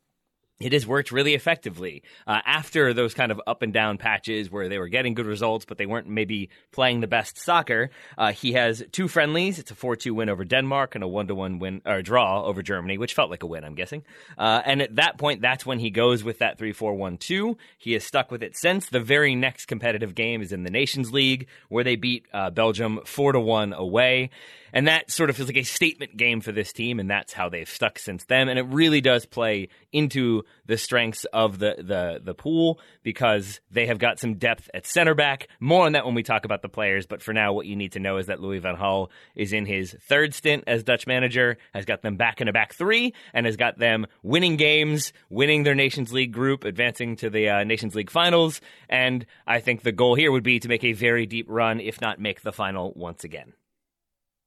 it has worked really effectively uh, after those kind of up and down patches where they were getting good results, but they weren't maybe playing the best soccer. Uh, he has two friendlies. It's a 4 2 win over Denmark and a 1 1 win or draw over Germany, which felt like a win, I'm guessing. Uh, and at that point, that's when he goes with that 3 4 1 2. He has stuck with it since. The very next competitive game is in the Nations League, where they beat uh, Belgium 4 1 away. And that sort of feels like a statement game for this team, and that's how they've stuck since then. And it really does play into the strengths of the, the, the pool because they have got some depth at center back. More on that when we talk about the players, but for now, what you need to know is that Louis Van Gaal is in his third stint as Dutch manager, has got them back in a back three, and has got them winning games, winning their Nations League group, advancing to the uh, Nations League finals. And I think the goal here would be to make a very deep run, if not make the final once again.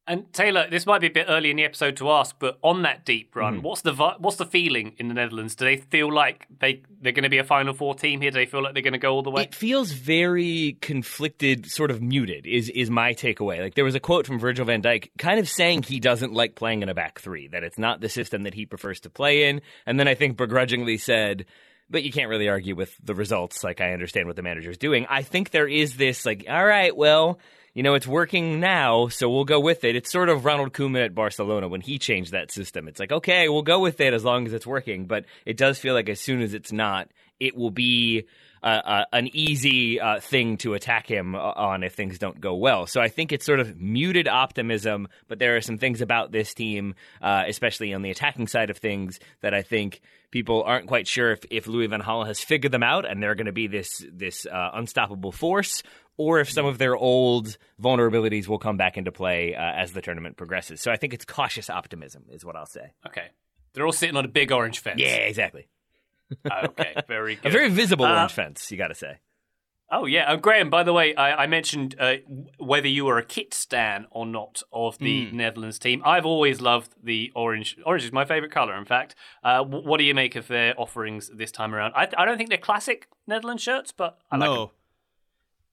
And Taylor, this might be a bit early in the episode to ask, but on that deep run, mm. what's the what's the feeling in the Netherlands? Do they feel like they they're going to be a Final Four team here? Do they feel like they're going to go all the way? It feels very conflicted, sort of muted. Is is my takeaway? Like there was a quote from Virgil Van Dijk, kind of saying he doesn't like playing in a back three, that it's not the system that he prefers to play in, and then I think begrudgingly said but you can't really argue with the results. Like I understand what the manager's doing. I think there is this like, all right, well, you know, it's working now, so we'll go with it. It's sort of Ronald Koeman at Barcelona when he changed that system. It's like, okay, we'll go with it as long as it's working, but it does feel like as soon as it's not, it will be uh, uh, an easy uh, thing to attack him on if things don't go well. So I think it's sort of muted optimism, but there are some things about this team, uh, especially on the attacking side of things, that I think people aren't quite sure if, if Louis Van Gaal has figured them out and they're going to be this this uh, unstoppable force, or if some of their old vulnerabilities will come back into play uh, as the tournament progresses. So I think it's cautious optimism, is what I'll say. Okay. They're all sitting on a big orange fence. Yeah, exactly. okay, [laughs] very good. A very visible Uh, orange fence, you got to say. Oh yeah, uh, Graham. By the way, I, I mentioned uh, whether you were a kit stan or not of the Netherlands team. I've always loved the orange. Orange is my favorite color. In fact, uh, w- what do you make of their offerings this time around? I, I don't think they're classic Netherlands shirts, but I like no. them.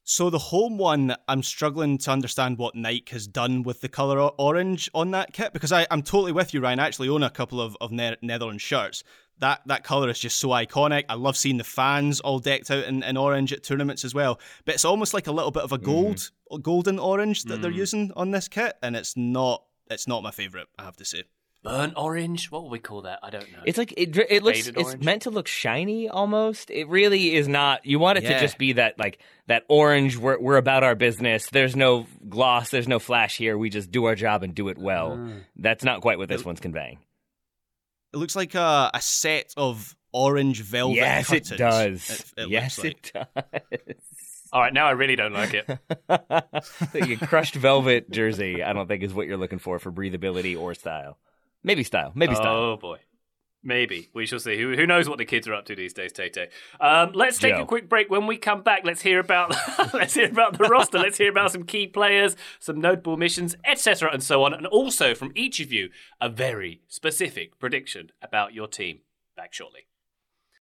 So the home one, I'm struggling to understand what Nike has done with the color orange on that kit because I, I'm totally with you, Ryan. I actually own a couple of, of ne- Netherlands shirts. That that color is just so iconic. I love seeing the fans all decked out in, in orange at tournaments as well. But it's almost like a little bit of a mm-hmm. gold, golden orange that they're mm-hmm. using on this kit, and it's not it's not my favorite. I have to say. Burnt orange. What would we call that? I don't know. It's like it, it looks. Faded It's orange? meant to look shiny almost. It really is not. You want it to just be that like that orange. We're we're about our business. There's no gloss. There's no flash here. We just do our job and do it well. Ah. That's not quite what this one's conveying. It looks like a, a set of orange velvet. yes, it does. It, it yes, looks like. it does. All right, now I really don't like it. [laughs] the crushed velvet jersey. I don't think is what you're looking for for breathability or style. Maybe style. Maybe style. Oh boy. Maybe we shall see. Who, who knows what the kids are up to these days, Tay? Um, let's take Joe. a quick break. When we come back, let's hear about [laughs] let's hear about the roster. Let's hear about some key players, some notable missions, etc., and so on. And also from each of you, a very specific prediction about your team. Back shortly.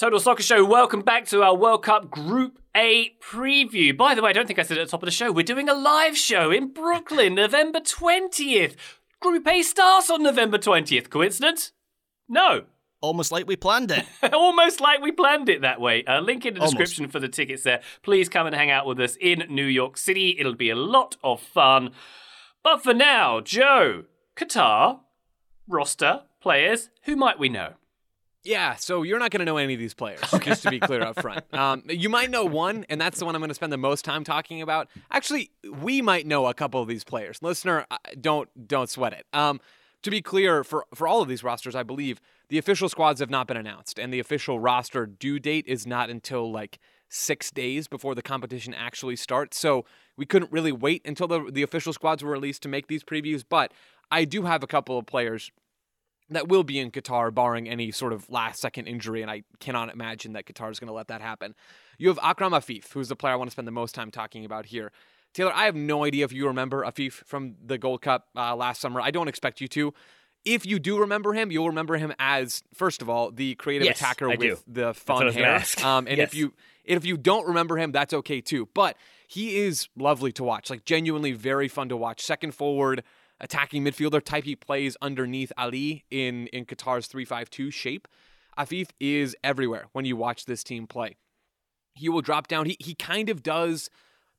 Total Soccer Show, welcome back to our World Cup Group A preview. By the way, I don't think I said it at the top of the show. We're doing a live show in Brooklyn, November 20th. Group A starts on November 20th. Coincidence? No. Almost like we planned it. [laughs] Almost like we planned it that way. Uh, link in the Almost. description for the tickets there. Please come and hang out with us in New York City. It'll be a lot of fun. But for now, Joe, Qatar, roster, players, who might we know? Yeah, so you're not going to know any of these players, just to be clear up front. [laughs] Um, you might know one, and that's the one I'm going to spend the most time talking about. Actually, we might know a couple of these players. Listener, uh, don't don't sweat it. Um, to be clear, for for all of these rosters, I believe the official squads have not been announced, and the official roster due date is not until like six days before the competition actually starts. So we couldn't really wait until the the official squads were released to make these previews. But I do have a couple of players that will be in Qatar, barring any sort of last second injury, and I cannot imagine that Qatar is going to let that happen. You have Akram Afif, who's the player I want to spend the most time talking about here. Taylor, I have no idea if you remember Afif from the Gold Cup uh, last summer. I don't expect you to. If you do remember him, you'll remember him as first of all the creative Yes, attacker I with do. the fun hair. Um, and if you if you don't remember him, that's okay too. But he is lovely to watch, like genuinely very fun to watch. Second forward, attacking midfielder type. He plays underneath Ali in in Qatar's three five two shape. Afif is everywhere when you watch this team play. He will drop down. He he kind of does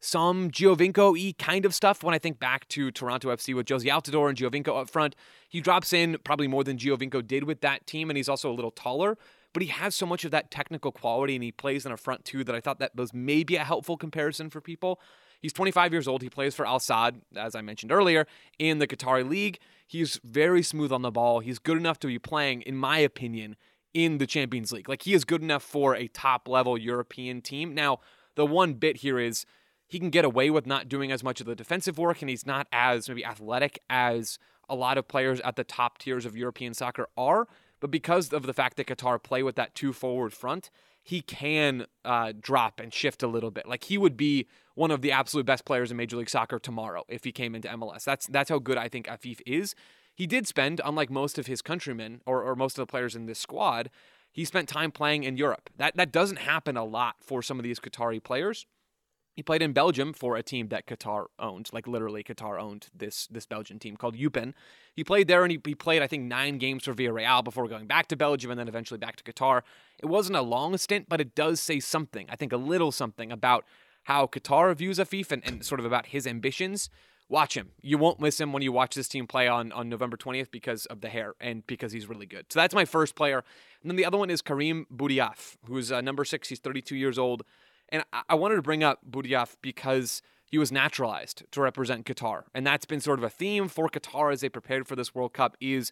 some Giovinco y kind of stuff when I think back to Toronto FC with Jozy Altidore and Giovinco up front. He drops in probably more than Giovinco did with that team, and he's also a little taller, but he has so much of that technical quality and he plays in a front two that I thought that was maybe a helpful comparison for people. He's 25 years old. He plays for Al Sadd, as I mentioned earlier, in the Qatari League. He's very smooth on the ball. He's good enough to be playing, in my opinion, in the Champions League. Like he is good enough for a top level European team. Now, the one bit here is he can get away with not doing as much of the defensive work and he's not as maybe athletic as a lot of players at the top tiers of European soccer are. But because of the fact that Qatar play with that two forward front, he can uh, drop and shift a little bit. Like he would be one of the absolute best players in Major League Soccer tomorrow if he came into MLS. That's that's how good I think Afif is. He did spend, unlike most of his countrymen or, or most of the players in this squad, he spent time playing in Europe. That that doesn't happen a lot for some of these Qatari players. He played in Belgium for a team that Qatar owned, like literally Qatar owned this this Belgian team called Eupen. He played there and he, he played I think nine games for Villarreal before going back to Belgium and then eventually back to Qatar. It wasn't a long stint, but it does say something. I think a little something about how Qatar views Afif and, and sort of about his ambitions. Watch him. You won't miss him when you watch this team play on, on November 20th because of the hair and because he's really good. So that's my first player. And then the other one is Karim Boudiaf, who's uh, number six. He's 32 years old. And I, I wanted to bring up Boudiaf because he was naturalized to represent Qatar. And that's been sort of a theme for Qatar as they prepared for this World Cup is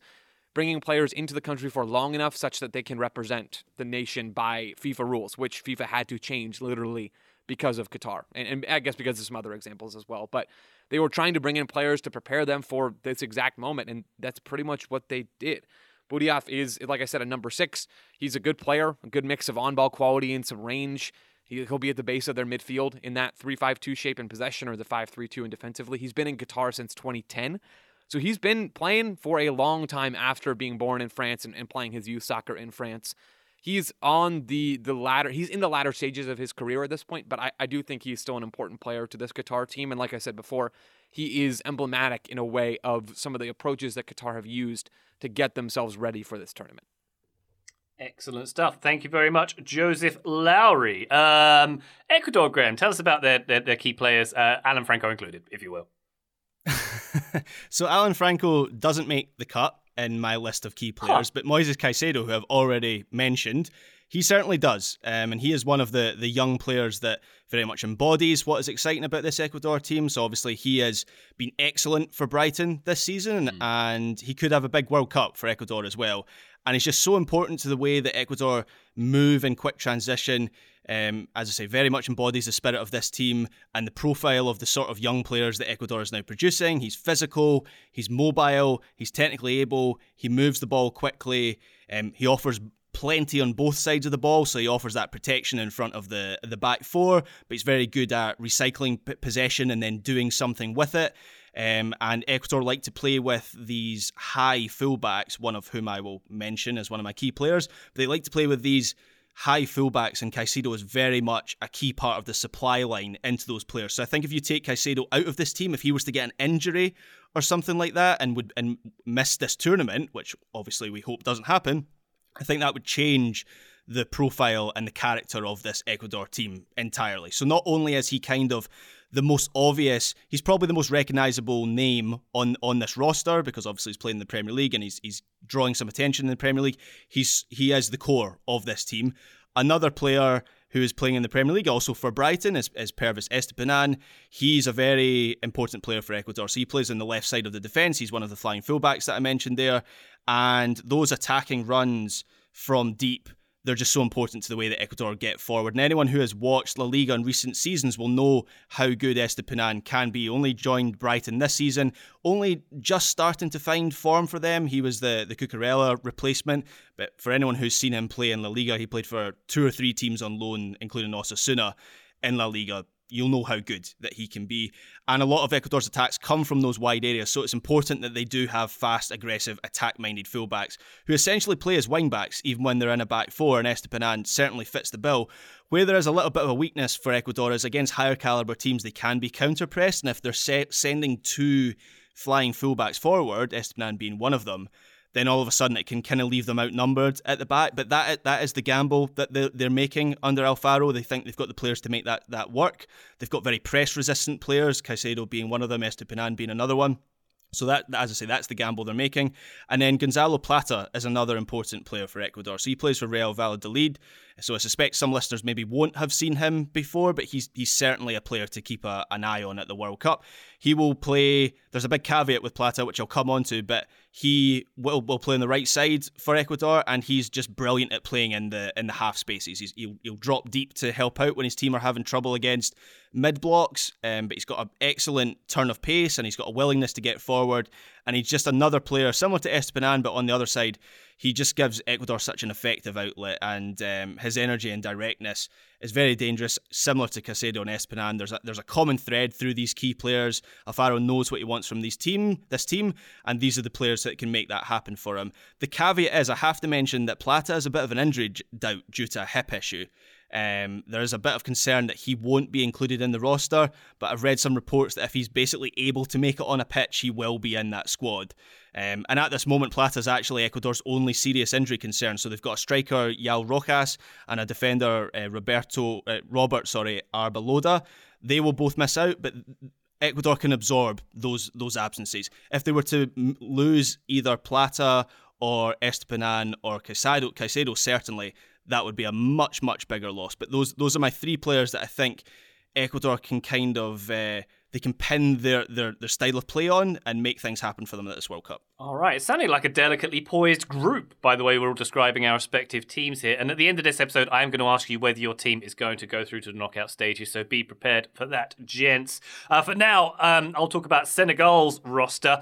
bringing players into the country for long enough such that they can represent the nation by FIFA rules, which FIFA had to change literally because of Qatar. And, and I guess because of some other examples as well. But they were trying to bring in players to prepare them for this exact moment. And that's pretty much what they did. Boudiaf is, like I said, a number six. He's a good player, a good mix of on ball quality and some range. He- He'll be at the base of their midfield in that 3 5 2 shape in possession or the 5 3 2 in defensively. He's been in Qatar since 2010. So he's been playing for a long time after being born in France and, and playing his youth soccer in France. He's on the the latter. He's in the latter stages of his career at this point, but I, I do think he's still an important player to this Qatar team. And like I said before, he is emblematic in a way of some of the approaches that Qatar have used to get themselves ready for this tournament. Excellent stuff. Thank you very much, Joseph Lowery. Um, Ecuador, Graham, tell us about their, their, their key players, uh, Alan Franco included, if you will. [laughs] so Alan Franco doesn't make the cut in my list of key players, but Moises Caicedo, who I've already mentioned, he certainly does, um, and he is one of the the young players that very much embodies what is exciting about this Ecuador team. So obviously he has been excellent for Brighton this season, and he could have a big World Cup for Ecuador as well. And he's just so important to the way that Ecuador move in quick transition. Um, as I say, very much embodies the spirit of this team and the profile of the sort of young players that Ecuador is now producing. He's physical, he's mobile, he's technically able, he moves the ball quickly, um, he offers plenty on both sides of the ball, so he offers that protection in front of the the back four. But he's very good at recycling p- possession and then doing something with it. Um, and Ecuador like to play with these high fullbacks, one of whom I will mention as one of my key players. But they like to play with these high fullbacks, and Caicedo is very much a key part of the supply line into those players. So I think if you take Caicedo out of this team, if he was to get an injury or something like that and would and miss this tournament, which obviously we hope doesn't happen, I think that would change the profile and the character of this Ecuador team entirely. So not only is he kind of the most obvious, he's probably the most recognizable name on on this roster because obviously he's playing in the Premier League and he's he's drawing some attention in the Premier League. He's he is the core of this team. Another player who is playing in the Premier League also for Brighton is, is Pervis Estupiñán. He's a very important player for Ecuador. So he plays on the left side of the defence. He's one of the flying fullbacks that I mentioned there. And those attacking runs from deep they're just so important to the way that Ecuador get forward. And anyone who has watched La Liga in recent seasons will know how good Estupiñán can be. Only joined Brighton this season, only just starting to find form for them. He was the, the Cucurella replacement, but for anyone who's seen him play in La Liga, he played for two or three teams on loan, including Osasuna in La Liga you'll know how good that he can be. And a lot of Ecuador's attacks come from those wide areas, so it's important that they do have fast, aggressive, attack minded fullbacks who essentially play as wingbacks even when they're in a back four, and Estupiñán certainly fits the bill. Where there is a little bit of a weakness for Ecuador is against higher caliber teams, they can be counter pressed, and if they're set, sending two flying fullbacks forward, Estupiñán being one of them, then all of a sudden it can kind of leave them outnumbered at the back. But that that is the gamble that they're, they're making under Alfaro. They think they've got the players to make that, that work. They've got very press resistant players, Caicedo being one of them, Estupiñán being another one. So that, as I say, that's the gamble they're making. And then Gonzalo Plata is another important player for Ecuador. So he plays for Real Valladolid. So I suspect some listeners maybe won't have seen him before, but he's he's certainly a player to keep a, an eye on at the World Cup. He will play. There's a big caveat with Plata, which I'll come on to, but he will, will play on the right side for Ecuador, and he's just brilliant at playing in the in the half spaces. He's, he'll, he'll drop deep to help out when his team are having trouble against mid blocks, um, but he's got an excellent turn of pace and he's got a willingness to get forward. And he's just another player similar to Estupiñán, but on the other side, he just gives Ecuador such an effective outlet, and um, his energy and directness is very dangerous. Similar to Caicedo and Estupiñán, there's a, there's a common thread through these key players. Alfaro knows what he wants from these team, this team, and these are the players that can make that happen for him. The caveat is, I have to mention that Plata is a bit of an injury doubt due to a hip issue. Um, there is a bit of concern that he won't be included in the roster, but I've read some reports that if he's basically able to make it on a pitch, he will be in that squad. Um, and at this moment, Plata is actually Ecuador's only serious injury concern. So they've got a striker, Joao Rojas, and a defender, uh, Roberto uh, Robert, sorry, Arboleda. They will both miss out, but Ecuador can absorb those those absences. If they were to m- lose either Plata or Estupiñán or Caicedo, Caicedo certainly that would be a much much bigger loss. But those those are my three players that I think Ecuador can kind of uh, they can pin their, their their style of play on and make things happen for them at this World Cup. All right, it's sounding like a delicately poised group. By the way, we're all describing our respective teams here. And at the end of this episode, I am going to ask you whether your team is going to go through to the knockout stages. So be prepared for that, gents. Uh, for now, um, I'll talk about Senegal's roster.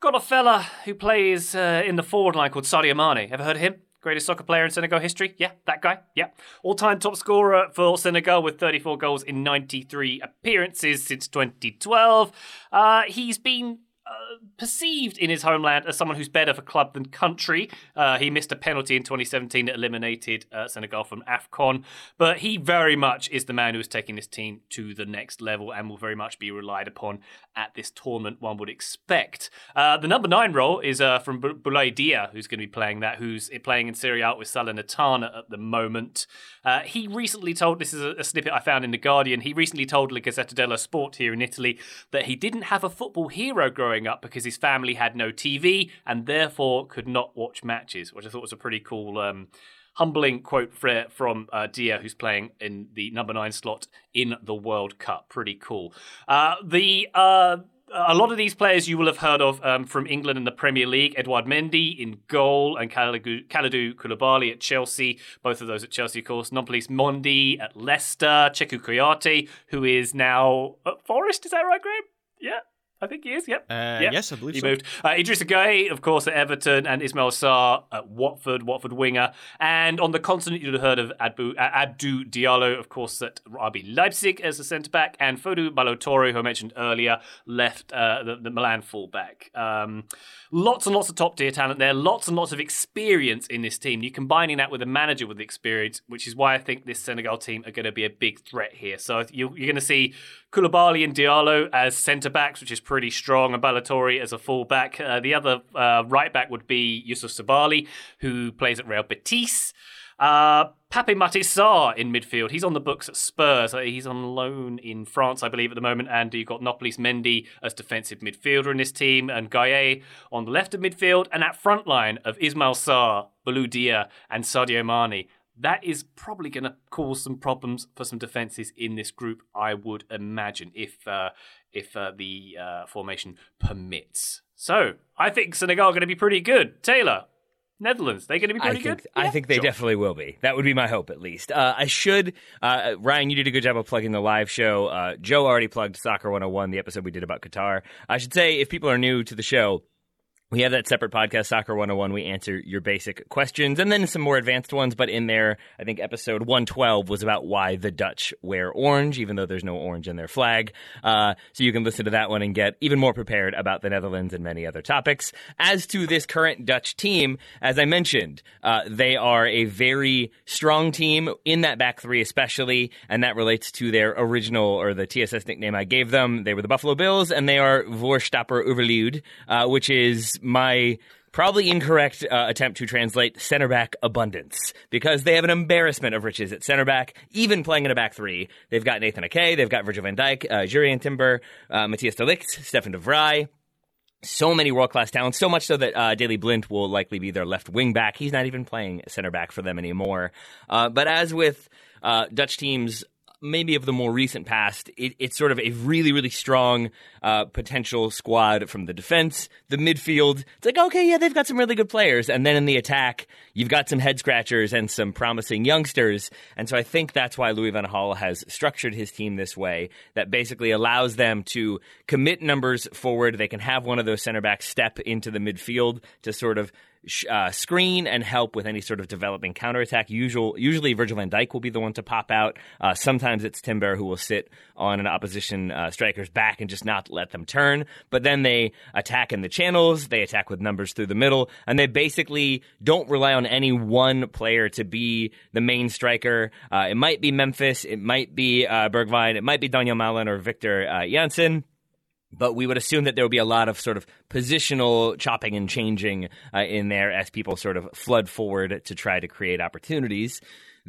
Got a fella who plays uh, in the forward line called Sadio Mane. Ever heard of him? Greatest soccer player in Senegal history? Yeah, that guy. Yeah. All time top scorer for Senegal with 34 goals in 93 appearances since 2012. Uh, he's been uh, perceived in his homeland as someone who's better for club than country. Uh, he missed a penalty in 2017 that eliminated uh, Senegal from AFCON, but he very much is the man who is taking this team to the next level and will very much be relied upon at this tournament, one would expect. Uh, the number nine role is uh, from B- Boulaye Dia, who's going to be playing that, who's playing in Serie A with Salernitana at the moment. he recently told, this is a, a, snippet I found in The Guardian, he recently told La Gazzetta dello Sport here in Italy that he didn't have a football hero growing growing up because his family had no TV and therefore could not watch matches, which I thought was a pretty cool. Um, humbling quote from uh, Dia, who's playing in the number nine slot in the World Cup. Pretty cool. Uh, the uh, a lot of these players you will have heard of um, from England in the Premier League. Edouard Mendy in goal and Kalidou, Koulibaly at Chelsea. Both of those at Chelsea, of course. Nampalys Mendy at Leicester. Cheikhou Kouyaté, who is now at Forest. Is that right, Graham? Yeah. I think he is. Yep. Uh, yep. Yes, I believe he so. moved. Uh, Idrissa Gueye, of course, at Everton, and Ismail Sarr at Watford, Watford winger. And on the continent, you'd have heard of Abdou, uh, Abdou Diallo, of course, at RB Leipzig as a centre back, and Fodou Ballo-Touré, who I mentioned earlier, left uh, the, the, Milan fullback. Um, lots and lots of top tier talent there, lots and lots of experience in this team. You're combining that with a manager with experience, which is why I think this Senegal team are going to be a big threat here. So you're, you're going to see Koulibaly and Diallo as centre backs, which is pretty strong, and Ballo-Touré as a fullback. Uh, the other uh, right back would be Youssouf Sabaly, who plays at Real Betis. Uh, Pape Matar Sarr in midfield. He's on the books at Spurs. Uh, He's on loan in France, I believe, at the moment. And you've got Nampalys Mendy as defensive midfielder in this team, and Gueye on the left of midfield, and at front line of Ismail Sarr, Boulaye Dia, and Sadio Mane. That is probably going to cause some problems for some defenses in this group, I would imagine, if uh, if uh, the uh, formation permits. So I think Senegal are going to be pretty good. Taylor, Netherlands, they're going to be I pretty think, good. I think they definitely will be. That would be my hope, at least. Uh, I should. Uh, Ryan, you did a good job of plugging the live show. Uh, Joe already plugged Soccer 101, the episode we did about Qatar. I should say, if people are new to the show, we have that separate podcast, Soccer 101. We answer your basic questions and then some more advanced ones. But in there, I think episode 112 was about why the Dutch wear orange, even though there's no orange in their flag. Uh, so you can listen to that one and get even more prepared about the Netherlands and many other topics. As to this current Dutch team, as I mentioned, uh, they are a very strong team in that back three, especially, and that relates to their original or the TSS nickname I gave them. They were the Buffalo Bills, and they are Voorstapper Overlude, uh, which is my probably incorrect uh, attempt to translate center back abundance because they have an embarrassment of riches at center back, even playing in a back three. They've got Nathan Ake, they've got Virgil van Dijk, uh, Jurien Timber, uh, Matthias de Ligt, Stefan de Vrij. So many world class talents, so much so that uh, Daley Blind will likely be their left wing back. He's not even playing center back for them anymore. Uh, but as with uh, Dutch teams, maybe of the more recent past, it, it's sort of a really, really strong uh, potential squad from the defense, the midfield. It's like, okay, yeah, they've got some really good players. And then in the attack, you've got some head scratchers and some promising youngsters. And so I think that's why Louis Van Gaal has structured his team this way that basically allows them to commit numbers forward. They can have one of those center backs step into the midfield to sort of uh, screen and help with any sort of developing counterattack. Usual, usually Virgil van Dijk will be the one to pop out. Uh, sometimes it's Timber who will sit on an opposition uh, striker's back and just not let them turn. But then they attack in the channels, they attack with numbers through the middle, and they basically don't rely on any one player to be the main striker. Uh, it might be Memphis, it might be uh, Bergwijn, it might be Donyell Malen or Victor uh, Janssen but we would assume that there would be a lot of sort of positional chopping and changing uh, in there as people sort of flood forward to try to create opportunities.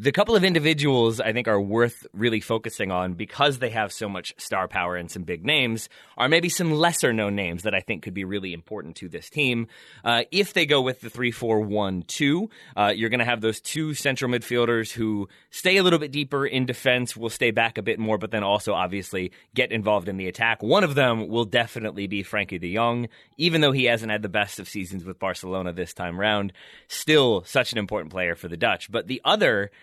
The couple of individuals I think are worth really focusing on because they have so much star power and some big names are maybe some lesser known names that I think could be really important to this team. Uh, if they go with the 3 4 1 2, uh, you're going to have those two central midfielders who stay a little bit deeper in defense, will stay back a bit more, but then also obviously get involved in the attack. One of them will definitely be Frenkie de Jong, even though he hasn't had the best of seasons with Barcelona this time round. Still such an important player for the Dutch. But the other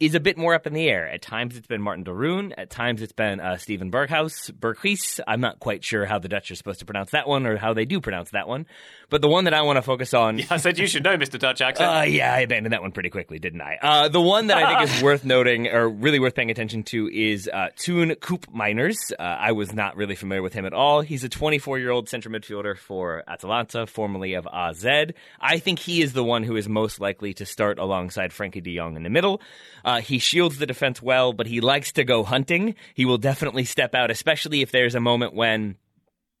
is a bit more up in the air. At times it's been Martin de Roon. At times it's been uh, Steven Berghaus, Berghuis. I'm not quite sure how the Dutch are supposed to pronounce that one or how they do pronounce that one. But the one that I want to focus on. Yeah, [laughs] I said you should know, Mr. Dutch accent. Uh, yeah, I abandoned that one pretty quickly, didn't I? Uh, the one that I think is [laughs] worth noting or really worth paying attention to is uh, Teun Koopmeiners. Uh, I was not really familiar with him at all. He's a 24 year old central midfielder for Atalanta, formerly of AZ. I think he is the one who is most likely to start alongside Frenkie de Jong in the middle. Uh, he shields the defense well, but he likes to go hunting. He will definitely step out, especially if there's a moment when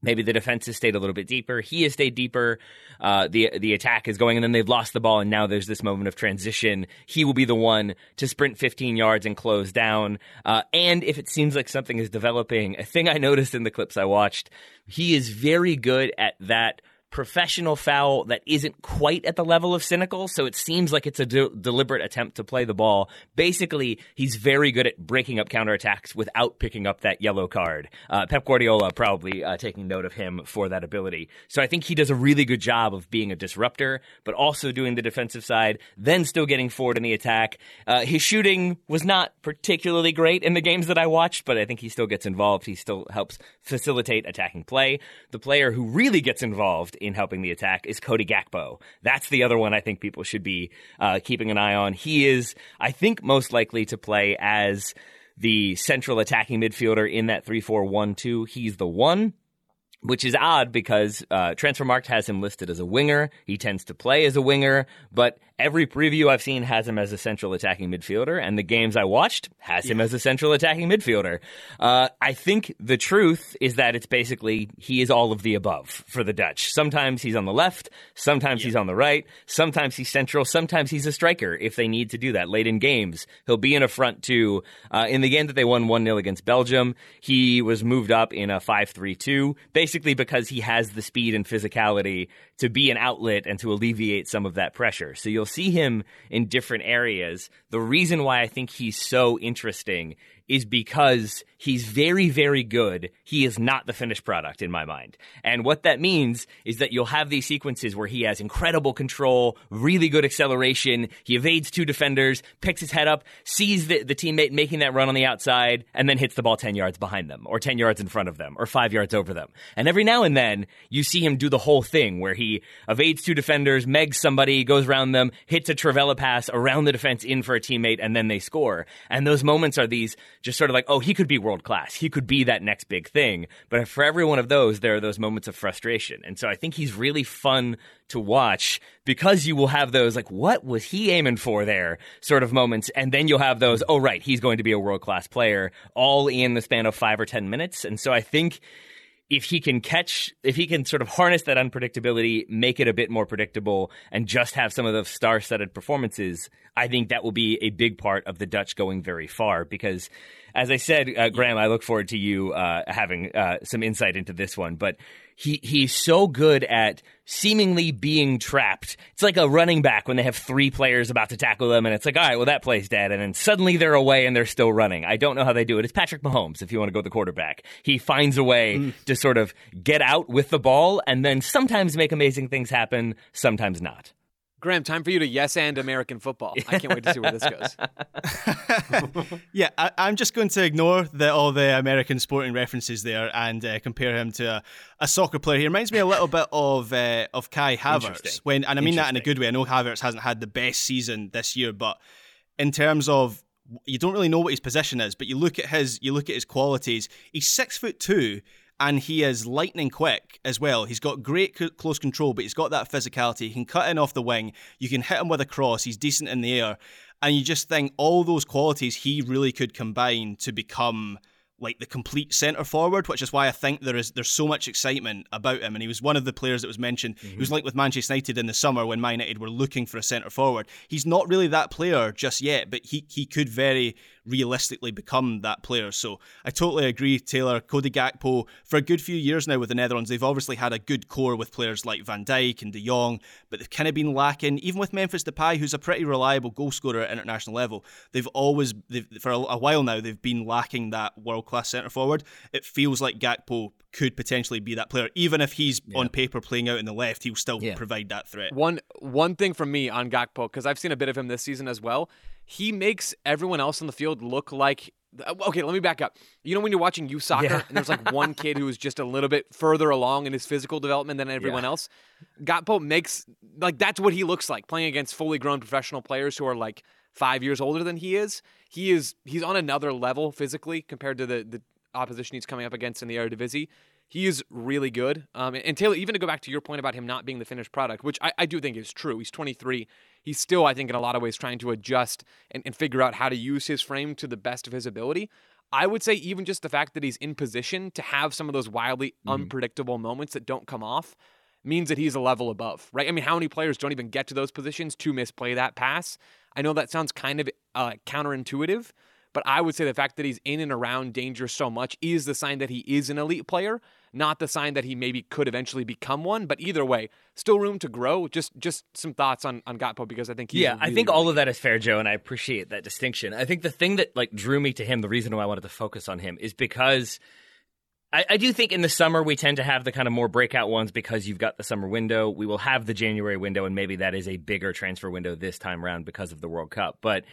Maybe the defense has stayed a little bit deeper. He has stayed deeper. Uh, the the attack is going, and then they've lost the ball, and now there's this moment of transition. He will be the one to sprint 15 yards and close down. Uh, and if it seems like something is developing, a thing I [laughs] noticed in the clips I watched, he is very good at that professional foul that isn't quite at the level of cynical, so it seems like it's a de- deliberate attempt to play the ball. Basically, he's very good at breaking up counterattacks without picking up that yellow card. Uh, Pep Guardiola probably uh, taking note of him for that ability. So I think he does a really good job of being a disruptor, but also doing the defensive side, then still getting forward in the attack. Uh, his shooting was not particularly great in the games that I watched, but I think he still gets involved. He still helps facilitate attacking play. The player who really gets involved in helping the attack is Cody Gakpo. That's the other one I think people should be uh, keeping an eye on. He is, I think, most likely to play as the central attacking midfielder in that 3 4 1 2. He's the one which is odd because uh, Transfermarkt has him listed as a winger. He tends to play as a winger, but Every preview I've seen has him as a central attacking midfielder, and the games I watched has him as a central attacking midfielder. Uh, I think the truth is that it's basically he is all of the above for the Dutch. Sometimes he's on the left, sometimes he's on the right, sometimes he's central, sometimes he's a striker if they need to do that late in games. He'll be in a front two. Uh, in the game that they won 1 0 against Belgium, he was moved up in a 5 3 2, basically because he has the speed and physicality to be an outlet and to alleviate some of that pressure. So you'll see him in different areas. The reason why I think he's so interesting is because he's very, very good. He is not the finished product in my mind. And what that means is that you'll have these sequences where he has incredible control, really good acceleration. He evades two defenders, picks his head up, sees the, the teammate making that run on the outside, and then hits the ball 10 yards behind them, or 10 yards in front of them, or 5 yards over them. And every now and then, you see him do the whole thing where he evades two defenders, megs somebody, goes around them, hits a trivela pass around the defense in for a teammate, and then they score. And those moments are these just sort of like, oh, he could be world class. He could be that next big thing. But for every one of those, there are those moments of frustration. And so I think he's really fun to watch because you will have those like, what was he aiming for there sort of moments. And then you'll have those, oh, right, he's going to be a world class player all in the span of five or 10 minutes. And so I think if he can catch, if he can sort of harness that unpredictability, make it a bit more predictable, and just have some of the star studded performances, I think that will be a big part of the Dutch going very far. Because, as I said, uh, Graham, I look forward to you uh, having uh, some insight into this one. But he he's so good at seemingly being trapped. It's like a running back when they have three players about to tackle them, and it's like, all right, well that play's dead, and then suddenly they're away and they're still running. I don't know how they do it. It's Patrick Mahomes if you want to go the quarterback. He finds a way mm. to sort of get out with the ball, and then sometimes make amazing things happen, sometimes not. Graham, time for you to yes and American football. I can't wait to see where this goes. [laughs] yeah, I, am just going to ignore the, all the American sporting references there and uh, compare him to a, a, soccer player. He reminds me a little bit of uh, of Kai Havertz. When, and I mean that in a good way. I know Havertz hasn't had the best season this year, but in terms of you don't really know what his position is, but you look at his you look at his qualities. He's six foot two and he is lightning quick as well. He's got great c- close control, but he's got that physicality. He can cut in off the wing. You can hit him with a cross. He's decent in the air. And you just think all those qualities he really could combine to become like the complete centre forward, which is why I think there is there's so much excitement about him. And he was one of the players that was mentioned. Mm-hmm. He was like with Manchester United in the summer when Man United were looking for a centre forward. He's not really that player just yet, but he he could very realistically become that player. So I totally agree, Taylor. Cody Gakpo, for a good few years now with the Netherlands, they've obviously had a good core with players like Van Dijk and De Jong, but they've kind of been lacking. Even with Memphis Depay, who's a pretty reliable goal scorer at international level, they've always, they've, for a, a while now, they've been lacking that world class centre forward. It feels like Gakpo could potentially be that player. Even if he's yeah. on paper playing out in the left, he'll still yeah. provide that threat. One one thing from me on Gakpo, because I've seen a bit of him this season as well, he makes everyone else on the field look like okay, let me back up. You know when you're watching youth soccer yeah. and there's like one kid who is just a little bit further along in his physical development than everyone yeah. else? Gakpo makes like that's what he looks like playing against fully grown professional players who are like 5 years older than he is. He is he's on another level physically compared to the the opposition he's coming up against in the Eredivisie he is really good. Um, and Taylor, even to go back to your point about him not being the finished product, which I, I, do think is true. He's 23. He's still, I think, in a lot of ways trying to adjust and, and figure out how to use his frame to the best of his ability. I would say even just the fact that he's in position to have some of those wildly mm-hmm. unpredictable moments that don't come off means that he's a level above, right? I mean, how many players don't even get to those positions to misplay that pass? I know that sounds kind of uh, counterintuitive, but I would say the fact that he's in and around danger so much is the sign that he is an elite player not the sign that he maybe could eventually become one. But either way, still room to grow. Just just some thoughts on on Gakpo because I think yeah, really, I think all of that is fair, Joe, and I appreciate that distinction. I think the thing that like drew me to him, the reason why I wanted to focus on him, is because. I, I do think in the summer we tend to have the kind of more breakout ones because you've got the summer window. We will have the January window, and maybe that is a bigger transfer window this time around because of the World Cup. But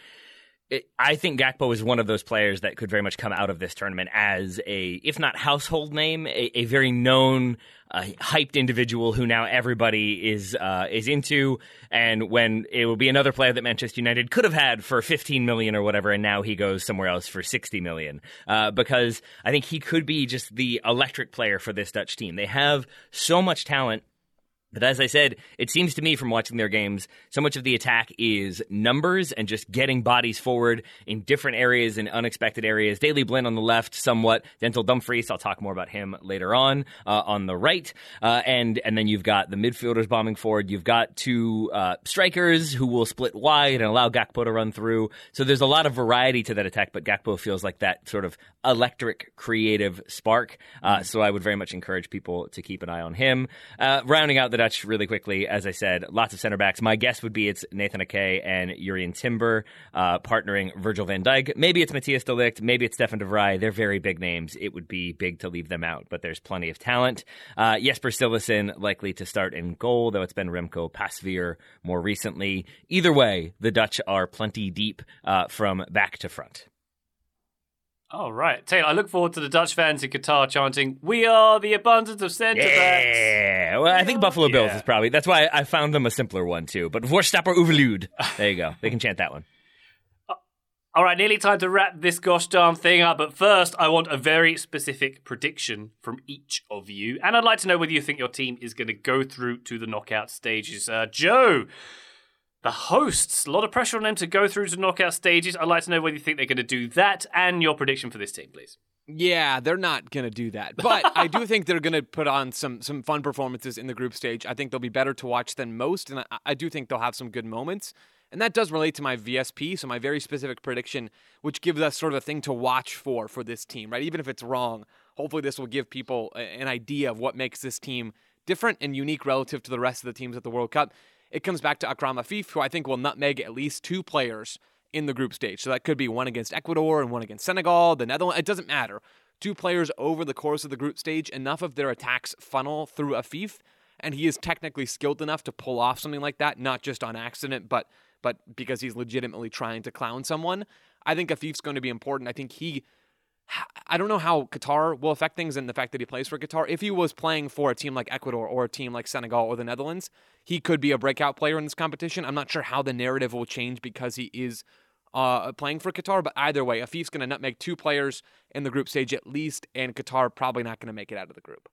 it, I think Gakpo is one of those players that could very much come out of this tournament as a, if not household name, a, a very known, uh, hyped individual who now everybody is uh, is into. And when it will be another player that Manchester United could have had for 15 million or whatever, and now he goes somewhere else for 60 million, uh, because I think he could be just the electric player for this Dutch team. They have so much talent But as I said, it seems to me from watching their games, so much of the attack is numbers and just getting bodies forward in different areas and unexpected areas. Daley Blind on the left, somewhat. Denzel Dumfries, I'll talk more about him later on, uh, on the right. Uh, and, and then you've got the midfielders bombing forward. You've got two uh, strikers who will split wide and allow Gakpo to run through. So there's a lot of variety to that attack, but Gakpo feels like that sort of electric, creative spark. Uh, so I would very much encourage people to keep an eye on him. Uh, rounding out the Dutch really quickly, as I said, lots of center backs. My guess would be it's Nathan Ake and Jurrien Timber uh, partnering Virgil van Dijk. Maybe it's Matthijs de Ligt. Maybe it's Stefan de Vrij. They're very big names. It would be big to leave them out, but there's plenty of talent. Uh, Jasper Cillessen likely to start in goal, though it's been Remco Pasveer more recently. Either way, the Dutch are plenty deep uh, from back to front. All right, Taylor. I look forward to the Dutch fans in Qatar chanting, "We are the abundance of centre backs." Yeah. Well, I think Buffalo Bills Yeah. is probably that's why I found them a simpler one too. But Vorstapper Overlude. There you go. They can chant that one. [laughs] All right, nearly time to wrap this gosh darn thing up. But first, I want a very specific prediction from each of you, and I'd like to know whether you think your team is going to go through to the knockout stages. Uh, Joe, the hosts, a lot of pressure on them to go through to knockout stages. I'd like to know whether you think they're going to do that, and your prediction for this team, please. Yeah, they're not gonna do that, but I do think they're gonna put on some some fun performances in the group stage. I think they'll be better to watch than most, and I, I do think they'll have some good moments. And that does relate to my VSP, so my very specific prediction, which gives us sort of a thing to watch for for this team, right? Even if it's wrong, hopefully this will give people an idea of what makes this team different and unique relative to the rest of the teams at the World Cup. It comes back to Akram Afif, who I think will nutmeg at least two players in the group stage. So that could be one against Ecuador and one against Senegal, the Netherlands. It doesn't matter. Two players over the course of the group stage, enough of their attacks funnel through Afif, and he is technically skilled enough to pull off something like that, not just on accident, but but because he's legitimately trying to clown someone. I think Afif's going to be important. I think he I don't know how Qatar will affect things and the fact that he plays for Qatar. If he was playing for a team like Ecuador or a team like Senegal or the Netherlands, he could be a breakout player in this competition. I'm not sure how the narrative will change because he is uh, playing for Qatar, but either way, Afif's going to nutmeg two players in the group stage at least, and Qatar probably not going to make it out of the group.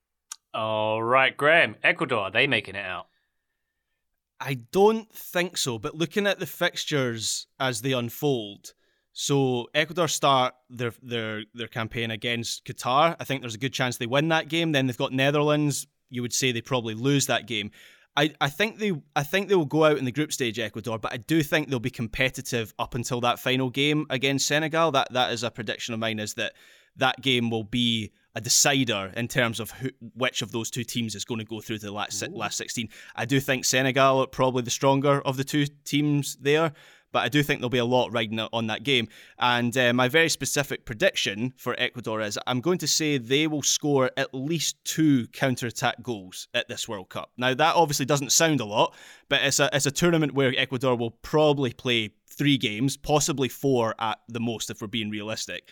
All right, Graham, Ecuador, are they making it out? I don't think so, but looking at the fixtures as they unfold, so Ecuador start their their their campaign against Qatar. I think there's a good chance they win that game. Then they've got Netherlands. You would say they probably lose that game. I, I think they I think they will go out in the group stage Ecuador, but I do think they'll be competitive up until that final game against Senegal. That that is a prediction of mine. Is that that game will be a decider in terms of who, which of those two teams is going to go through to the last si- last 16. I do think Senegal are probably the stronger of the two teams there, but I do think there'll be a lot riding on that game. And uh, my very specific prediction for Ecuador is I'm going to say they will score at least two counter-attack goals at this World Cup. Now that obviously doesn't sound a lot, but it's a it's a tournament where Ecuador will probably play three games, possibly four at the most if we're being realistic.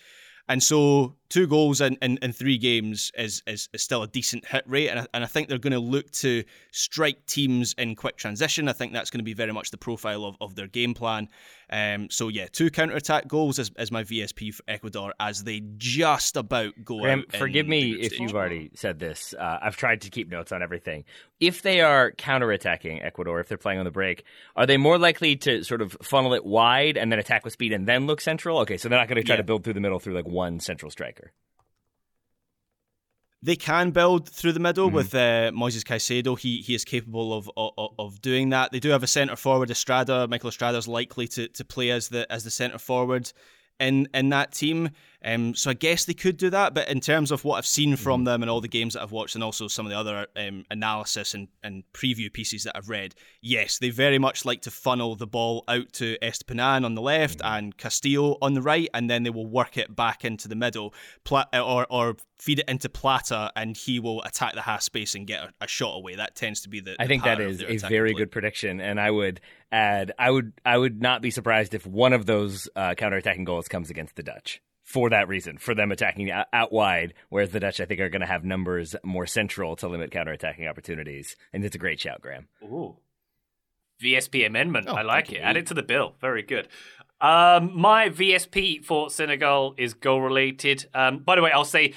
And so two goals in, in, in three games is, is, is still a decent hit rate. And I, and I think they're going to look to strike teams in quick transition. I think that's going to be very much the profile of, of their game plan. Um, so, yeah, two counter attack goals is, is my VSP for Ecuador as they just about go Graham, forgive me if you've already said this. Uh, I've tried to keep notes on everything. If they are counter attacking Ecuador, if they're playing on the break, are they more likely to sort of funnel it wide and then attack with speed and then look central? Okay, so they're not going to try Yeah. to build through the middle through like one central striker. They can build through the middle Mm-hmm. with uh, Moises Caicedo. He he is capable of, of of doing that. They do have a centre forward, Estrada. Michael Estrada is likely to, to play as the as the centre forward in in that team. Um, so I guess they could do that. But in terms of what I've seen Mm-hmm. from them and all the games that I've watched, and also some of the other um, analysis and, and preview pieces that I've read, yes, they very much like to funnel the ball out to Estupiñán on the left Mm-hmm. and Castillo on the right, and then they will work it back into the middle, Pla- or or feed it into Plata, and he will attack the half space and get a, a shot away. That tends to be the. I think that is a very play. good prediction, and I would add, I would, I would not be surprised if one of those uh, counterattacking goals comes against the Dutch. For that reason, for them attacking out, out wide, whereas the Dutch, I think, are going to have numbers more central to limit counterattacking opportunities. And it's a great shout, Graham. Ooh. VSP amendment. Oh, I like it. you. Add it to the bill. Very good. Um, my VSP for Senegal is goal related. Um, by the way, I'll say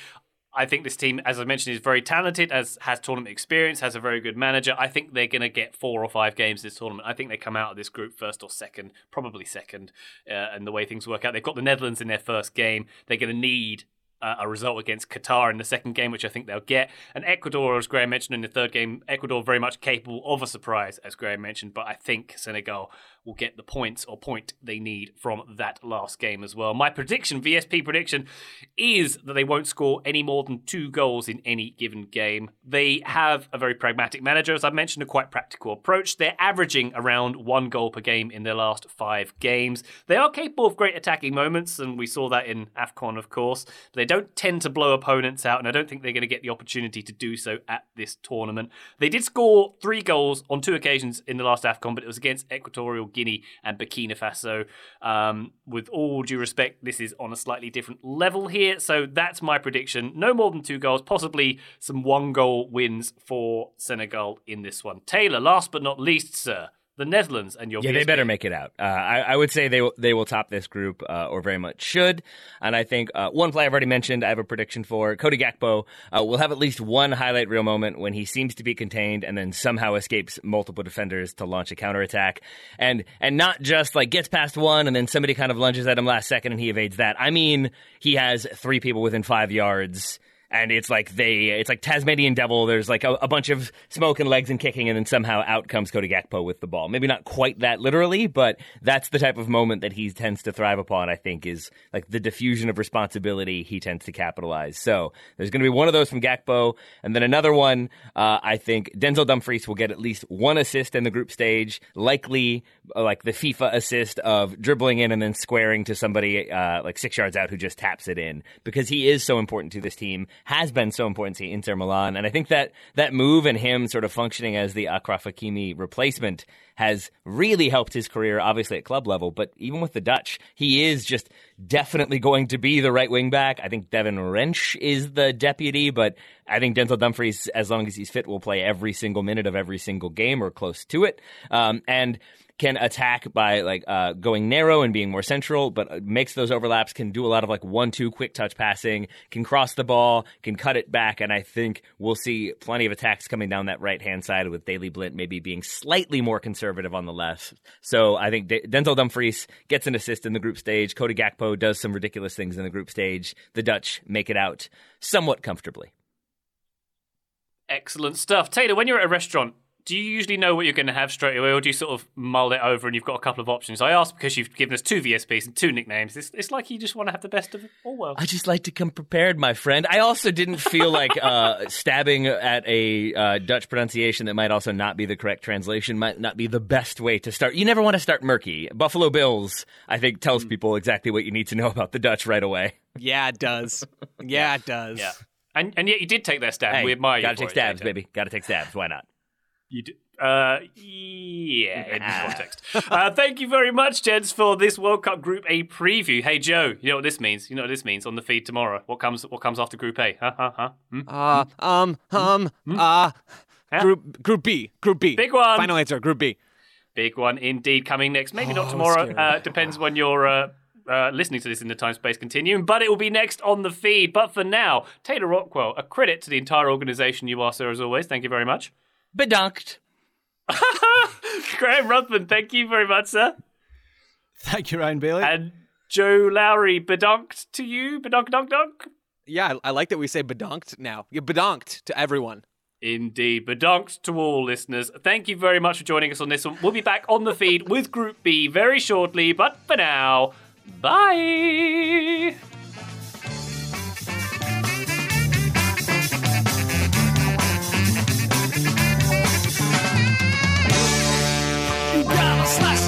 I think this team, as I mentioned, is very talented, as has tournament experience, has a very good manager. I think they're going to get four or five games this tournament. I think they come out of this group first or second, probably second, uh, and the way things work out. They've got the Netherlands in their first game. They're going to need uh, a result against Qatar in the second game, which I think they'll get. And Ecuador, as Graham mentioned in the third game, Ecuador very much capable of a surprise, as Graham mentioned. But I think Senegal will get the points or point they need from that last game as well. My prediction, VSP prediction, is that they won't score any more than two goals in any given game. They have a very pragmatic manager, as I mentioned, a quite practical approach. They're averaging around one goal per game in their last five games. They are capable of great attacking moments, and we saw that in AFCON, of course. But they don't tend to blow opponents out, and I don't think they're going to get the opportunity to do so at this tournament. They did score three goals on two occasions in the last AFCON, but it was against Equatorial Guinea and Burkina Faso. Um, with all due respect, this is on a slightly different level here. So that's my prediction. No more than two goals, possibly some one goal wins for Senegal in this one. Taylor, last but not least, sir. The Netherlands and your yeah, they better make it out. Uh, I, I would say they will, they will top this group, uh, or very much should. And I think uh, one play I've already mentioned, I have a prediction for Cody Gakpo uh, will have at least one highlight reel moment when he seems to be contained and then somehow escapes multiple defenders to launch a counterattack, and and not just like gets past one and then somebody kind of lunges at him last second and he evades that. I mean, he has three people within five yards and it's like they it's like Tasmanian devil. There's like a, a, bunch of smoke and legs and kicking, and then somehow out comes Cody Gakpo with the ball. Maybe not quite that literally, but that's the type of moment that he tends to thrive upon. I think is like the diffusion of responsibility he tends to capitalize. So there's going to be one of those from Gakpo, and then another one. Uh, I think Denzel Dumfries will get at least one assist in the group stage, likely like the FIFA assist of dribbling in and then squaring to somebody uh, like six yards out who just taps it in because he is so important to this team has been so important to Inter Milan. And I think that that move and him sort of functioning as the Achraf Hakimi replacement has really helped his career, obviously at club level, but even with the Dutch, he is just definitely going to be the right wing back. I think Devyne Rensch is the deputy, but I think Denzel Dumfries, as long as he's fit, will play every single minute of every single game or close to it. Um, and can attack by like uh, going narrow and being more central, but makes those overlaps. Can do a lot of like one-two quick touch passing. Can cross the ball. Can cut it back, and I think we'll see plenty of attacks coming down that right-hand side with Daley Blind maybe being slightly more conservative on the left. So I think D- Denzel Dumfries gets an assist in the group stage. Cody Gakpo does some ridiculous things in the group stage. The Dutch make it out somewhat comfortably. Excellent stuff, Taylor. When you're at a restaurant, do you usually know what you're going to have straight away, or do you sort of mull it over and you've got a couple of options? I ask because you've given us two VSPs and two nicknames. It's, it's like you just want to have the best of all worlds. I just like to come prepared, my friend. I also didn't feel [laughs] like uh, stabbing at a uh, Dutch pronunciation that might also not be the correct translation might not be the best way to start. You never want to start murky. Buffalo Bills, I think, tells people exactly what you need to know about the Dutch right away. Yeah, it does. [laughs] Yeah, it does. Yeah. And, and yet you did take their stab. Hey, we admire you. gotta take stabs, Taylor. baby. Gotta take stabs. Why not? You do. Uh, yeah, in this context. Uh, thank you very much, gents, for this World Cup Group A preview. Hey, Joe, you know what this means? You know what this means on the feed tomorrow? What comes? What comes after Group A? Huh? Huh? Huh? Hmm? Uh, um, um, uh, Huh? group, group B, group B. Big one. Final answer, group B. Big one indeed coming next. Maybe not Oh, tomorrow. scary. Uh, depends when you're uh, uh, listening to this in the time space continuum, but it will be next on the feed. But for now, Taylor Rockwell, a credit to the entire organisation you are, sir, as always. Thank you very much. Bedunked. [laughs] Graham Ruthven, thank you very much, sir. Thank you, Ryan Bailey. And Joe Lowery, bedonked to you. Bedonk, donk, donk. Yeah, I, I like that we say bedonked now. Yeah, bedonked to everyone. Indeed. Bedonked to all listeners. Thank you very much for joining us on this one. We'll be back on the feed with Group B very shortly, but for now, bye. slash